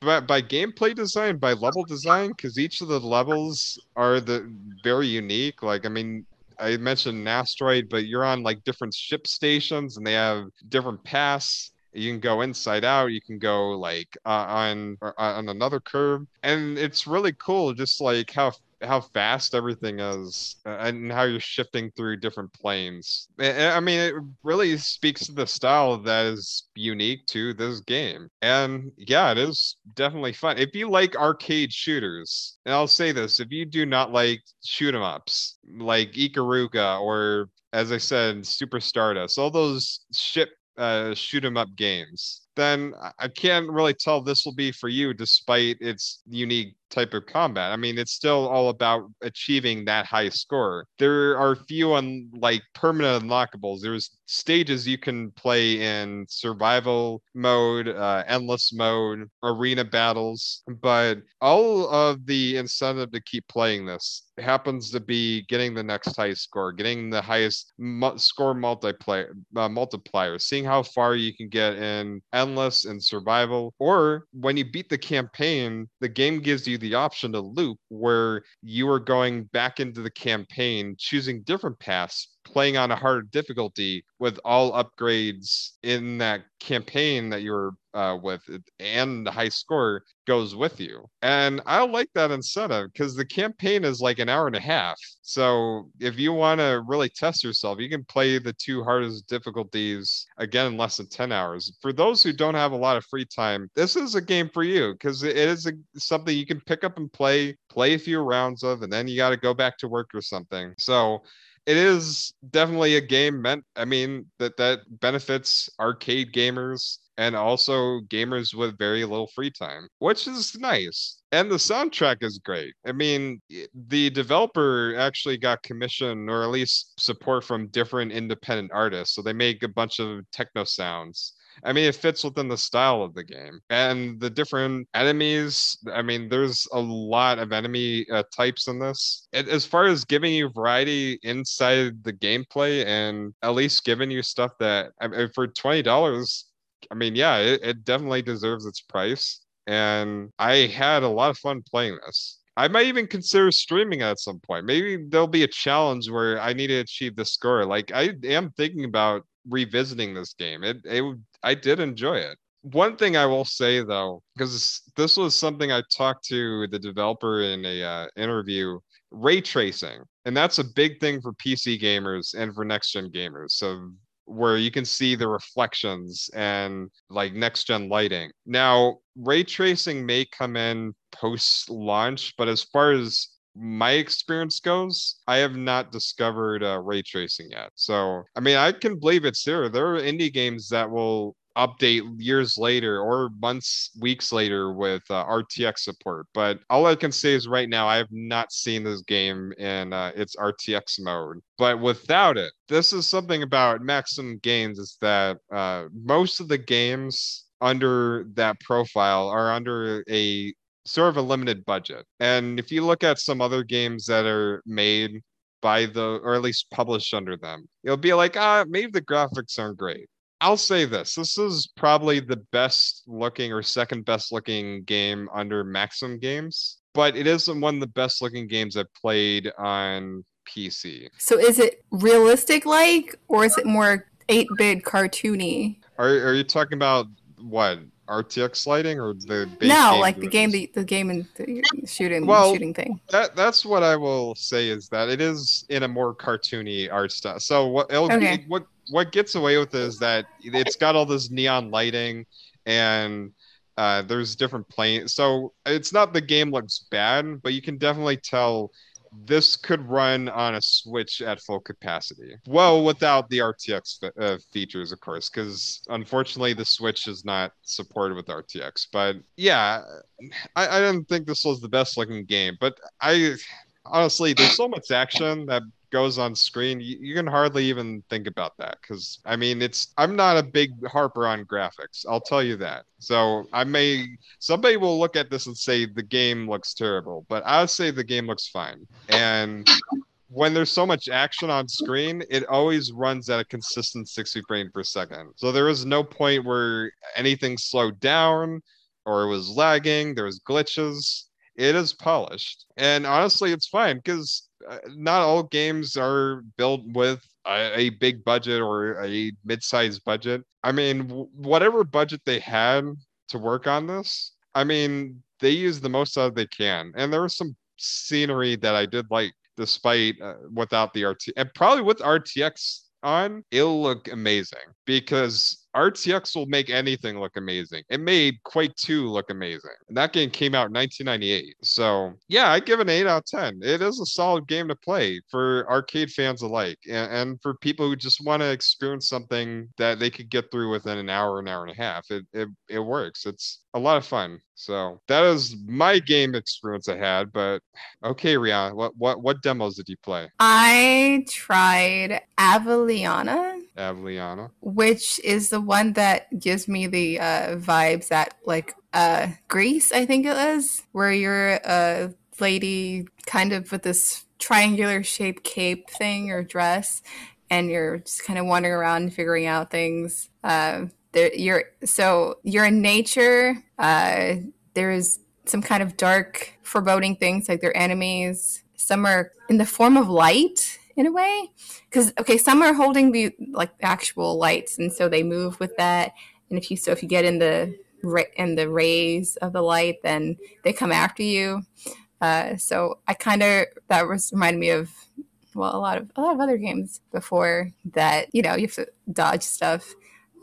by, by gameplay design by level design because each of the levels are the very unique like i mean i mentioned asteroid but you're on like different ship stations and they have different paths. You can go inside out you can go like uh, on uh, on another curve. And it's really cool just like how how fast everything is and how you're shifting through different planes. I mean, it really speaks to the style that is unique to this game. And yeah, it is definitely fun. If you like arcade shooters, and I'll say this, if you do not like shoot 'em ups like Ikaruga or as I said, Super Stardust, all those ship uh, shoot 'em up games, then I can't really tell this will be for you despite its unique type of combat. I mean, it's still all about achieving that high score. There are few on like permanent unlockables. There's stages you can play in survival mode, uh, endless mode, arena battles, but all of the incentive to keep playing this happens to be getting the next high score, getting the highest mu- score multiplayer uh, multiplier, seeing how far you can get in endless and survival, or when you beat the campaign, the game gives you the option to loop where you are going back into the campaign, choosing different paths, playing on a harder difficulty with all upgrades in that campaign that you're uh, with and the high score goes with you. And I like that incentive because the campaign is like an hour and a half. So if you want to really test yourself, you can play the two hardest difficulties again in less than 10 hours. For those who don't have a lot of free time, this is a game for you because it is a, something you can pick up and play, play a few rounds of, and then you got to go back to work or something. So it is definitely a game meant i mean that that benefits arcade gamers and also gamers with very little free time which is nice. And the soundtrack is great. I mean the developer actually got commission or at least support from different independent artists. So they make a bunch of techno sounds I mean, it fits within the style of the game and the different enemies. I mean, there's a lot of enemy uh, types in this. It, as far as giving you variety inside the gameplay and at least giving you stuff that I mean, for twenty dollars, I mean, yeah, it, it definitely deserves its price. And I had a lot of fun playing this. I might even consider streaming at some point. Maybe there'll be a challenge where I need to achieve the score. Like I am thinking about revisiting this game. It it I did enjoy it. One thing I will say though, because this was something I talked to the developer in a uh, interview, ray tracing, and that's a big thing for PC gamers and for next gen gamers. So where you can see the reflections and like next gen lighting. Now, ray tracing may come in post launch, but as far as my experience goes, I have not discovered uh, ray tracing yet. So, I mean, I can believe it's there. There are indie games that will update years later or months, weeks later with uh, RTX support. But all I can say is right now, I have not seen this game in uh, its RTX mode. But without it, this is something about Maximum Games is that uh, most of the games under that profile are under a sort of a limited budget. And if you look at some other games that are made by the or at least published under them, it'll be like, ah, maybe the graphics aren't great. I'll say this. This is probably the best looking or second best looking game under Maximum Games, but it isn't one of the best looking games I've played on PC. So is it realistic like or is it more 8-bit cartoony? Are, are you talking about what RTX lighting or the No, game like the game the, the game and the shooting Well, shooting thing. that that's what I will say is that it is in a more cartoony art style. So what Okay. what what gets away with it is that it's got all this neon lighting and uh, there's different planes. So it's not the game looks bad, but you can definitely tell this could run on a Switch at full capacity. Well, without the RTX fe- uh, features, of course, because unfortunately the Switch is not supported with RTX. But yeah, I, I didn't think this was the best looking game, but I honestly, there's so much action that goes on screen. You, you can hardly even think about that because I mean, it's I'm not a big harper on graphics. I'll tell you that. So I may somebody will look at this and say the game looks terrible, but I'll say the game looks fine. And when there's so much action on screen, it always runs at a consistent 60 frame per second. So there is no point where anything slowed down or it was lagging, there was glitches. It is polished. And honestly, it's fine because not all games are built with a, a big budget or a mid-sized budget. I mean, w- whatever budget they had to work on this, I mean, they use the most out they can. And there was some scenery that I did like despite uh, without the RT and probably with RTX on, it'll look amazing because RTX will make anything look amazing. It made Quake 2 look amazing. And that game came out in 1998. So, yeah, I give an 8 out of 10. It is a solid game to play for arcade fans alike and, and for people who just want to experience something that they could get through within an hour, an hour and a half. It, it, it works. It's a lot of fun. So, that is my game experience I had. But okay, Rianna, what, what, what demos did you play? I tried Aveliana, Aveliana. which is the one that gives me the uh, vibes that like uh, Greece, I think it is, where you're a lady kind of with this triangular shaped cape thing or dress, and you're just kind of wandering around figuring out things. Uh, there, you're so you're in nature. Uh, there is some kind of dark, foreboding things like they're enemies. Some are in the form of light in a way? Because okay some are holding the like actual lights and so they move with that. And if you so if you get in the in the rays of the light then they come after you. Uh, so i kind of that was reminded me of well a lot of a lot of other games before that you know you have to dodge stuff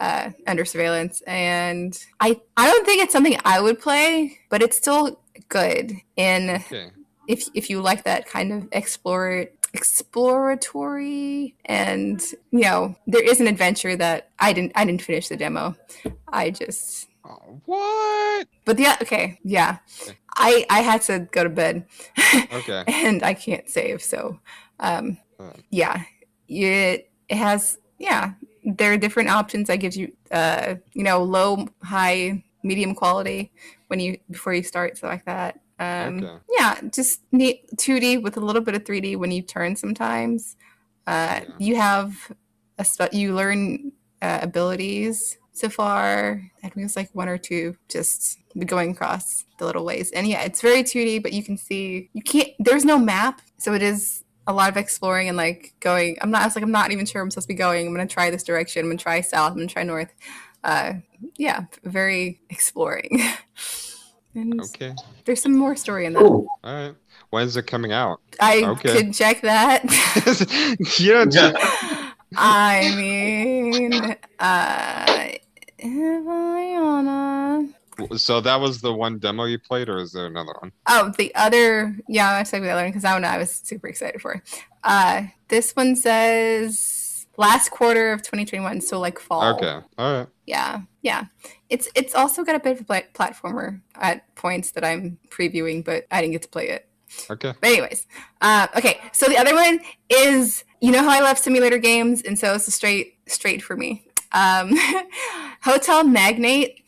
uh, under surveillance. And i i don't think it's something i would play but it's still good. In Okay. if if you like that kind of explore exploratory and you know there is an adventure that i didn't i didn't finish the demo i just Oh, what? but yeah okay yeah i i had to go to bed Okay. and i can't save so um Uh. yeah it, it has yeah there are different options that gives you uh you know low high medium quality when you before you start so like that um Okay. yeah just neat 2d with a little bit of 3d when you turn sometimes. Uh Yeah. you have a spe- you learn uh, abilities so far. I think it's like one or two just going across the little ways. And yeah it's very 2d but you can see you can't there's no map so it is a lot of exploring and like going i'm not I was like i'm not even sure i'm supposed to be going. I'm gonna try this direction. I'm gonna try south. I'm gonna try north. Uh yeah very exploring and Okay. there's some more story in that Cool. All right. When's it coming out? i Okay. could check that you don't. I mean, uh, Eveliana. So that was the one demo you played, or is there another one? Oh, the other, yeah, I said the other one because that one I was super excited for. It. Uh, this one says last quarter of 2021, so like fall. Okay, all right. Yeah, yeah. It's it's also got a bit of a pla- platformer at points that I'm previewing, but I didn't get to play it. Okay. But anyways, uh, okay. So the other one is you know how I love simulator games, and so it's a straight straight for me. Um, Hotel Magnate.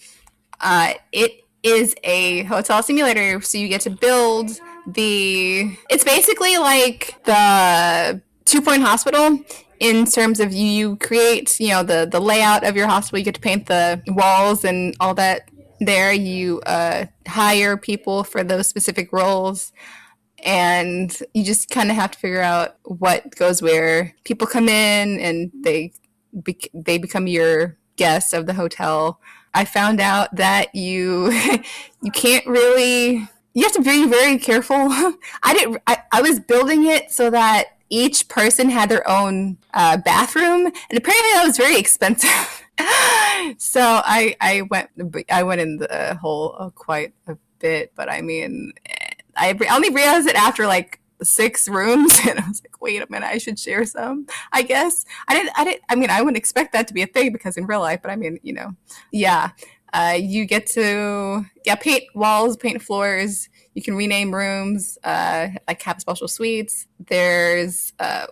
Uh, it is a hotel simulator, so you get to build the. It's basically like the Two Point Hospital in terms of you, you create you know the the layout of your hospital. You get to paint the walls and all that. There, you uh, hire people for those specific roles and you just kind of have to figure out what goes where. People come in and they bec- they become your guests of the hotel. I found out that you you can't really you have to be very careful. I didn't I, I was building it so that each person had their own uh, bathroom and apparently that was very expensive. so I I went I went in the hole uh, quite a bit, but I mean I only realized it after like six rooms and I was like, wait a minute, I should share some. I guess I didn't. I didn't. I mean, I wouldn't expect that to be a thing because in real life, but I mean, you know, yeah. Uh, you get to yeah paint walls, paint floors. You can rename rooms, uh, like have special suites. There's uh,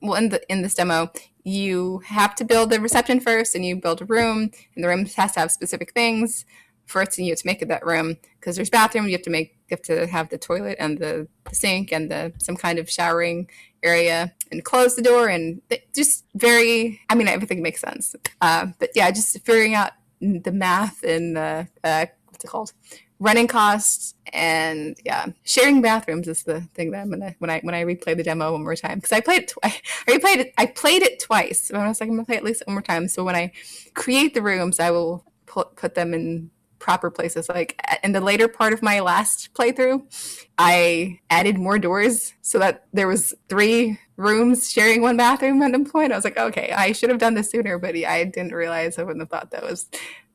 well in the in this demo, you have to build the reception first, and you build a room, and the room has to have specific things for it to you to make it that room. Because there's bathroom you have to make you have to have the toilet and the, the sink and the some kind of showering area and close the door and just very i mean everything makes sense. Uh, but yeah just figuring out the math and the uh, what's it called running costs and yeah sharing bathrooms is the thing that i'm gonna when i when i replay the demo one more time because i played i replayed it i played it twice i was like i'm gonna play at least one more time so when i create the rooms i will put, put them in proper places. Like in the later part of my last playthrough, I added more doors so that there was three rooms sharing one bathroom at one point. I was like, okay, I should have done this sooner, but I didn't realize I wouldn't have thought that was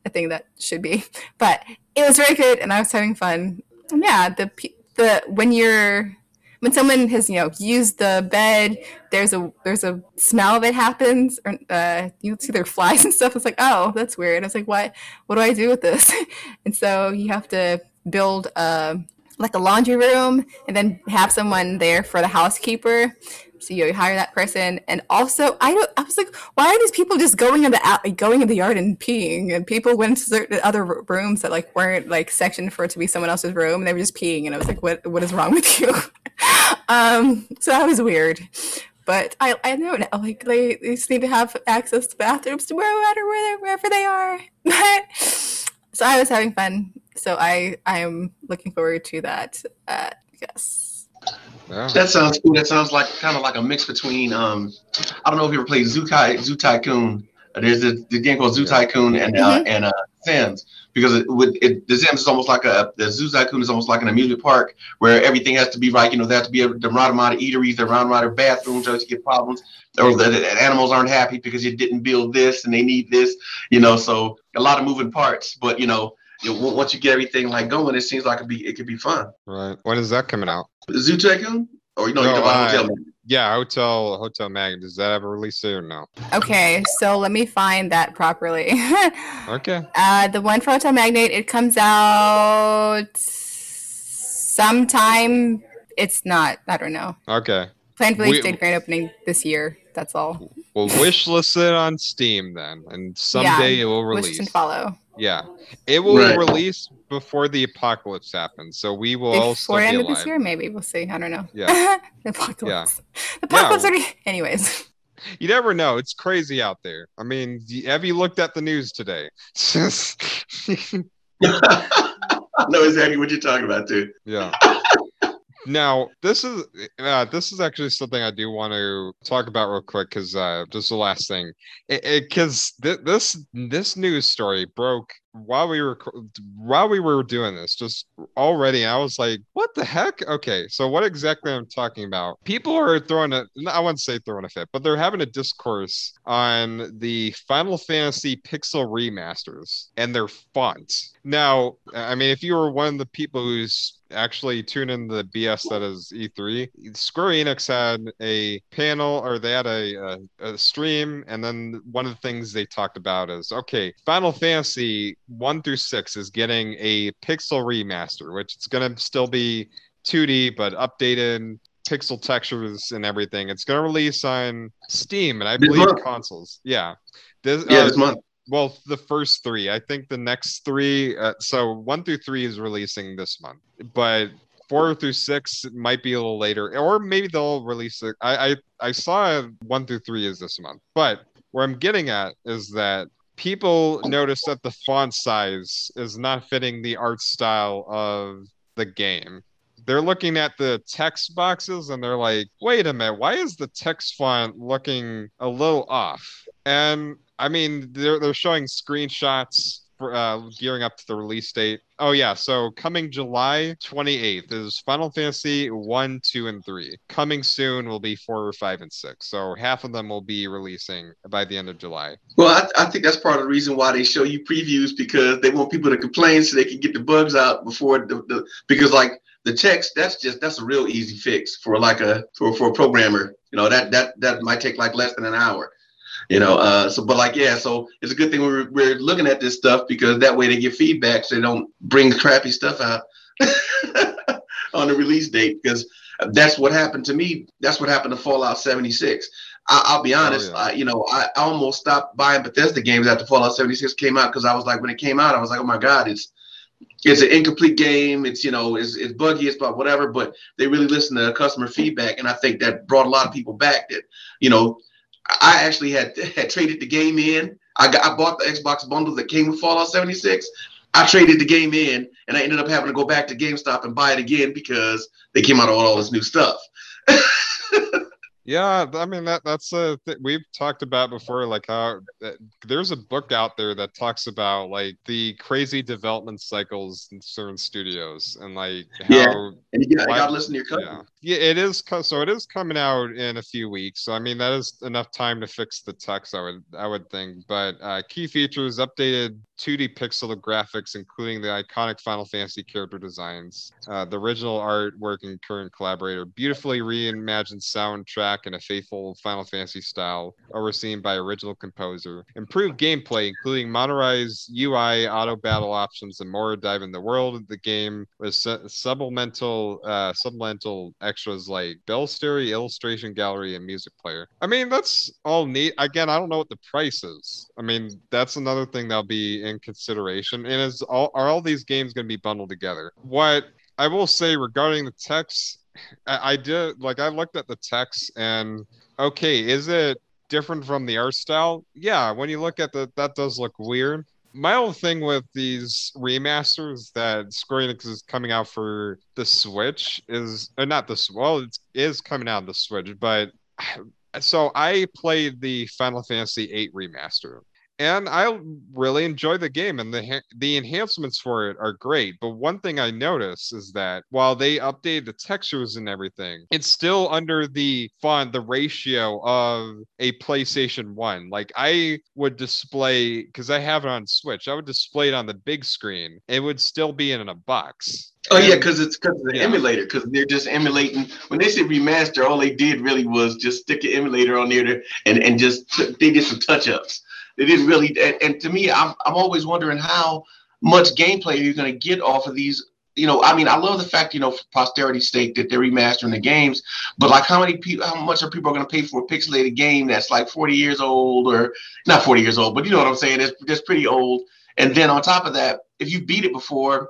a thing that should be. But it was very good, and I was having fun. Yeah, the the when you're when someone has you know used the bed there's a there's a smell that happens or uh, you see their flies and stuff it's like oh that's weird i was like what what do i do with this and so you have to build a like a laundry room and then have someone there for the housekeeper so you hire that person, and also I don't. I was like, why are these people just going in the out, going in the yard and peeing? And people went to certain other rooms that like weren't like sectioned for it to be someone else's room, and they were just peeing. And I was like, what What is wrong with you? um, so that was weird. But I I know now, like they, they just need to have access to bathrooms to wherever where wherever they are. so I was having fun. So I I am looking forward to that. Uh, yes. Yeah. That sounds cool. That sounds like kind of like a mix between um, I don't know if you ever played Zoo, Ty- Zoo Tycoon. There's a the game called Zoo Tycoon and uh, mm-hmm. and uh, Sims because it, with it, the Sims is almost like a the Zoo Tycoon is almost like an amusement park where everything has to be right. You know, there has to be a, the right amount of eateries, the right amount of bathrooms, or you get problems, or the, the animals aren't happy because you didn't build this and they need this. You know, so a lot of moving parts. But you know, you know, once you get everything like going, it seems like it be it could be fun. Right. When is that coming out? Zoo Tycoon? Or you know, no, you know uh, hotel. Yeah, hotel hotel mag. Does that ever release it or no? Okay, so let me find that properly. okay. Uh, the one for Hotel Magnate, it comes out sometime. It's not. I don't know. Okay. Planned release date grand opening this year. That's all. We'll wish list it on Steam then, and someday yeah, it will release. Wish and follow. Yeah, it will right. release before the apocalypse happens, so we will before also end of this year. Maybe we'll see. I don't know. Yeah, the apocalypse. Yeah. The apocalypse. Yeah. Already... Anyways. You never know. It's crazy out there. I mean, have you looked at the news today? I know exactly what you're talking about, dude. Yeah. Now, this is uh, this is actually something I do want to talk about real quick because uh, just the last thing, because th- this this news story broke while we were while we were doing this, just already, I was like, "What the heck?" Okay, so what exactly I'm talking about? People are throwing a I wouldn't say throwing a fit, but they're having a discourse on the Final Fantasy Pixel remasters and their fonts. Now, I mean, if you were one of the people who's actually tune in the BS that is E3. Square Enix had a panel or they had a, a, a, stream, and then one of the things they talked about is okay, Final Fantasy 1 through 6 is getting a pixel remaster, which it's going to still be 2D, but updated pixel textures and everything. It's going to release on Steam and I believe consoles. Yeah. This, yeah, uh, this month well the first three. I think the next three uh, so one through three is releasing this month but four through six might be a little later or maybe they'll release it. I i, I saw one through three is this month but where i'm getting at is that people notice that the font size is not fitting the art style of the game. They're looking at the text boxes and they're like, wait a minute, why is the text font looking a little off? And I mean, they're they're showing screenshots for uh, gearing up to the release date. Oh yeah, so coming July 28th is Final Fantasy 1, 2, and 3. Coming soon will be 4, 5, and 6. So half of them will be releasing by the end of July. Well, I, I think that's part of the reason why they show you previews because they want people to complain so they can get the bugs out before the, the because like the text that's just that's a real easy fix for like a for, for a programmer you know that that that might take like less than an hour you know uh so but like yeah so it's a good thing we're, we're looking at this stuff because that way they get feedback so they don't bring crappy stuff out on the release date because that's what happened to me that's what happened to fallout 76 I, will be oh, honest, oh, yeah. I, you know, I, almost stopped buying Bethesda games after Fallout 76 came out because I was like, when it came out, I was like, oh my god, it's it's an incomplete game. It's you know, it's, it's buggy, it's about whatever. But they really listen to customer feedback, and I think that brought a lot of people back. That you know, I actually had had traded the game in. I got I bought the Xbox bundle that came with Fallout 76. I traded the game in, and I ended up having to go back to GameStop and buy it again because they came out with all this new stuff. Yeah, I mean that that's a th- we've talked about before. Like how uh, there's a book out there that talks about like the crazy development cycles in certain studios and like how yeah. and you, got, why, gotta listen to your cousin. Yeah. Yeah, it is. So it is coming out in a few weeks. So I mean that is enough time to fix the text. I would I would think. But uh, key features: updated 2D pixel graphics, including the iconic Final Fantasy character designs, uh, the original artwork and current collaborator, beautifully reimagined soundtrack in a faithful Final Fantasy style, overseen by original composer, improved gameplay, including modernized UI, auto battle options, and more. Dive in the world of the game with su- supplemental uh, supplemental extras like bestiary, illustration gallery, and music player. I mean, that's all neat. Again, I don't know what the price is. I mean, that's another thing that'll be in consideration. And is all are all these games going to be bundled together? What I will say regarding the text, I, I did like I looked at the text and okay, is it different from the art style? Yeah, when you look at the that does look weird. My whole thing with these remasters that Square Enix is coming out for the Switch is not the well, it is coming out the Switch, but so I played the Final Fantasy VIII remaster and I really enjoy the game, and the the enhancements for it are great. But one thing I notice is that while they update the textures and everything, it's still under the font, the ratio of a PlayStation One. Like I would display because I have it on Switch, I would display it on the big screen. It would still be in a box. Oh yeah, because it's because of the yeah. emulator. Because they're just emulating. When they said remaster, all they did really was just stick an emulator on there and and just they did some touch ups. They didn't really. And, and to me, I'm I'm always wondering how much gameplay are you going to get off of these you know, I mean, I love the fact, you know, for posterity's sake that they're remastering the games, but like how many people, how much are people going to pay for a pixelated game that's like 40 years old or not 40 years old, but you know what I'm saying? It's just pretty old. And then on top of that, if you beat it before,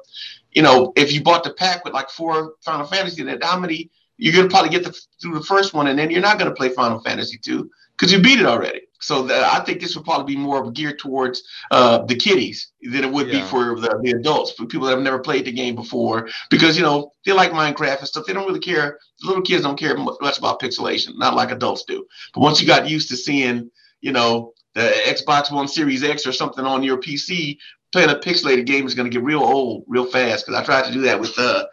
you know, if you bought the pack with like four Final Fantasy, that how many, you're going to probably get the, through the first one and then you're not going to play Final Fantasy 2 because you beat it already. So the, I think this would probably be more geared towards uh, the kiddies than it would yeah. be for the, the adults, for people that have never played the game before, because you know they like Minecraft and stuff. They don't really care. The little kids don't care much about pixelation, not like adults do. But once you got used to seeing, you know, the Xbox One Series X or something on your PC playing a pixelated game is going to get real old real fast because I tried to do that with uh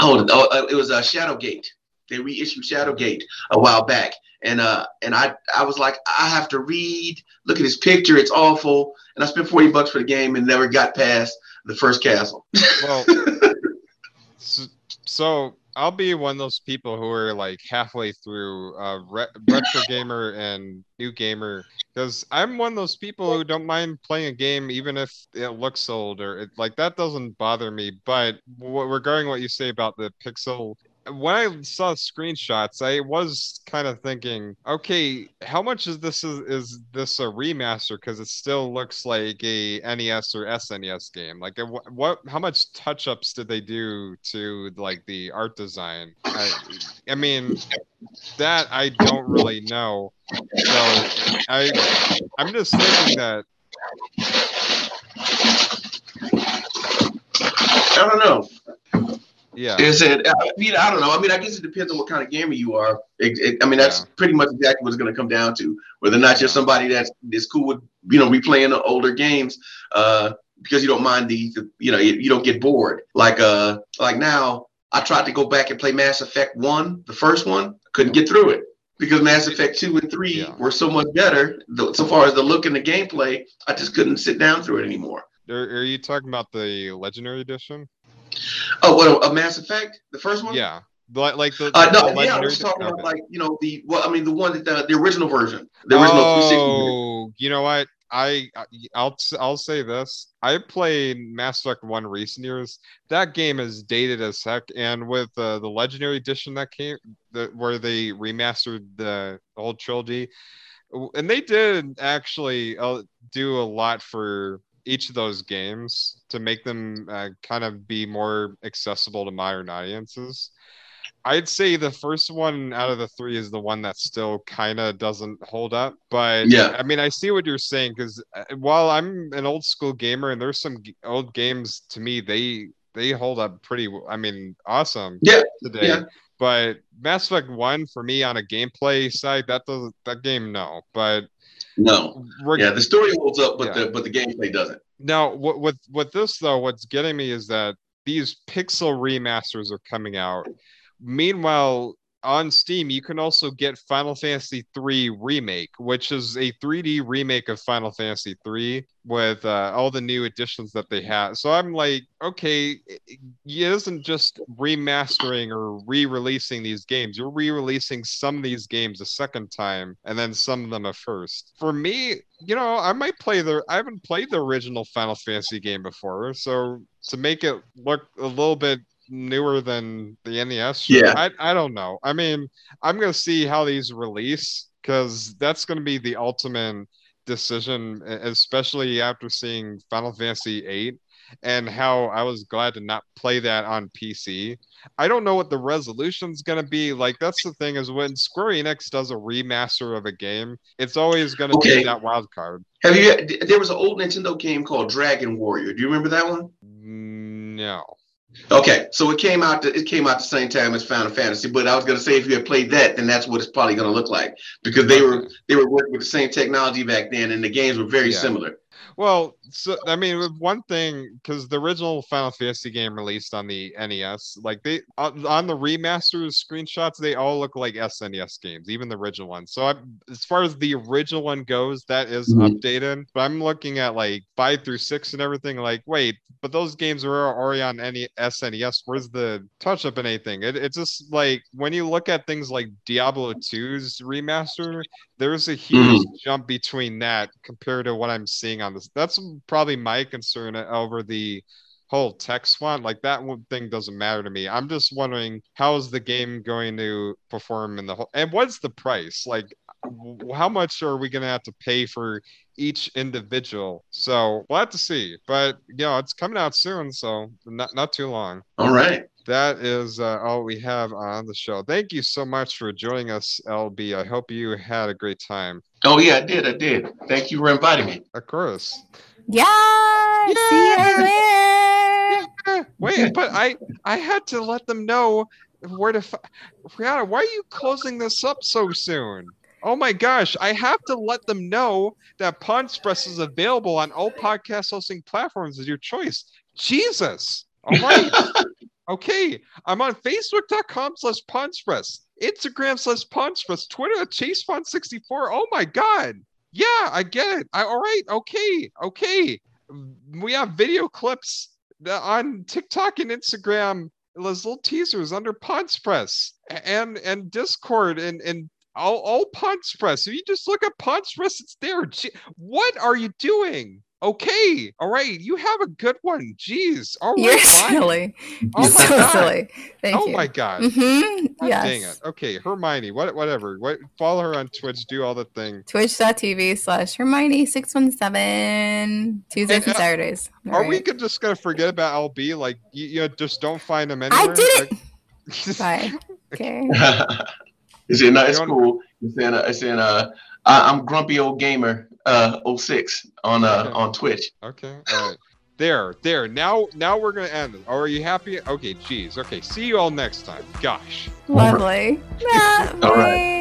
oh, oh it was uh, Shadowgate. They reissued Shadowgate a while back, and uh and I I was like I have to read. Look at this picture, it's awful, and I spent forty bucks for the game and never got past the first castle. Well, so, so I'll be one of those people who are like halfway through uh, re- retro gamer and new gamer because I'm one of those people who don't mind playing a game even if it looks old or it, like that doesn't bother me. But w- regarding what you say about the pixel when I saw screenshots, I was kind of thinking, okay, how much is this is, is this a remaster? Because it still looks like a NES or SNES game. Like, uh, what, what how much touch ups did they do to like the art design? I, I mean, that I don't really know. So I I'm just thinking that. I don't know. Yeah. Is it? I mean, I don't know. I mean, I guess it depends on what kind of gamer you are. It, it, I mean, that's Yeah. pretty much exactly what it's going to come down to. Whether or not you're somebody that's is cool with you know replaying the older games, uh, because you don't mind the, the you know you, you don't get bored. Like uh, like now, I tried to go back and play Mass Effect One, the first one, couldn't get through it because Mass Effect Two and Three Yeah. were so much better. So far as the look and the gameplay, I just couldn't sit down through it anymore. Are, are you talking about the legendary edition? Oh, what a, Mass Effect, the first one? Yeah. Like, like the, Uh, the no, yeah, I was talking about like you know the well, I mean the one that the, the original version, the original Oh, you know what? I I'll I'll say this. I played Mass Effect One recent years. That game is dated as heck, and with uh, the Legendary Edition that came, the, where they remastered the whole trilogy, and they did actually uh, do a lot for each of those games to make them uh, kind of be more accessible to modern audiences. I'd say the first one out of the three is the one that still kind of doesn't hold up. But Yeah. I mean, I see what you're saying because while I'm an old school gamer and there's some g- old games to me, they they hold up pretty. I mean, awesome. Yeah, Today. yeah. But Mass Effect One for me on a gameplay side, that doesn't that game no. But No, reg- yeah, the story holds up, but Yeah. the but the gameplay doesn't. now, what with with this though, what's getting me is that these pixel remasters are coming out. Meanwhile, on Steam, you can also get Final Fantasy III Remake, which is a 3D remake of Final Fantasy III with uh, all the new additions that they have. So I'm like, okay, it isn't just remastering or re-releasing these games. You're re-releasing some of these games a second time, and then some of them a first. For me, you know, I might play the. I haven't played the original Final Fantasy game before, so to make it look a little bit newer than the NES, sure, Yeah. I I don't know. I mean, I'm gonna see how these release because that's gonna be the ultimate decision, especially after seeing Final Fantasy VIII and how I was glad to not play that on PC. I don't know what the resolution's gonna be. Like that's the thing is when Square Enix does a remaster of a game, it's always gonna Okay. be that wild card. Have you? There was an old Nintendo game called Dragon Warrior. Do you remember that one? No. Okay, so it came out. It came out the same time as Final Fantasy. But I was gonna say if you had played that, then that's what it's probably gonna look like because they were they were working with the same technology back then, and the games were very Yeah. similar. Well, so I mean, one thing because the original Final Fantasy game released on the NES, like they on on the remasters screenshots, they all look like SNES games, even the original one. So I, as far as the original one goes, that is Mhm. updated. But I'm looking at like five through six and everything. Like, wait, but those games are already on any SNES. Where's the touch up and anything? It, it's just like when you look at things like Diablo 2's remaster, there's a huge jump between that compared to what I'm seeing on this. That's probably my concern over the whole tech font. Like that one thing doesn't matter to me. I'm just wondering how is the game going to perform in the whole, and what's the price? Like, how much are we going to have to pay for each individual? So we'll have to see. But you know, it's coming out soon, so not not too long All right. that is uh, all we have on the show. Thank you so much for joining us, LB. I hope you had a great time. Oh yeah, I did. I did. Thank you for inviting me. Of course. Yeah. See you guys later. Eh, Wait, but I I had to let them know where to. Fi- Rianna, why are you closing this up so soon? Oh my gosh, I have to let them know that Pond's Press is available on all podcast hosting platforms as your choice. Jesus. All right. okay. I'm on Facebook.com slash Pond's Press, Instagram slash Pond's Press, Twitter at ChaseFont64. Oh my God. Yeah, I get it. I, all right. Okay. Okay. We have video clips uh, on TikTok and Instagram. Those little teasers under Pond's Press and and Discord and and all, all Press. If you just look at Pond's Press, it's there. What are you doing? Okay, all right, you have a good one. Jeez, all right, You're fine. silly. Oh You're my so God. silly. Thank oh you. my god. Mm-hmm. Yes. Dang it. Okay, Hermione, what whatever. What follow her on Twitch, do all the thing. Twitch.tv slash Hermione617 Tuesdays And, and uh, Saturdays. All Are we right. good just gonna forget about LB? Like you, you know, just don't find him anywhere? I did it. Like- Bye. Okay. it's in, no, it's You cool. It's in, uh, it's in, uh, I, I'm grumpy old gamer, uh, 06 on, uh, Okay. on Twitch. Okay. All right. There, there. Now, now we're gonna end. it. Are you happy? Okay. Geez. Okay. See you all next time. Gosh. Lovely. All right. bye.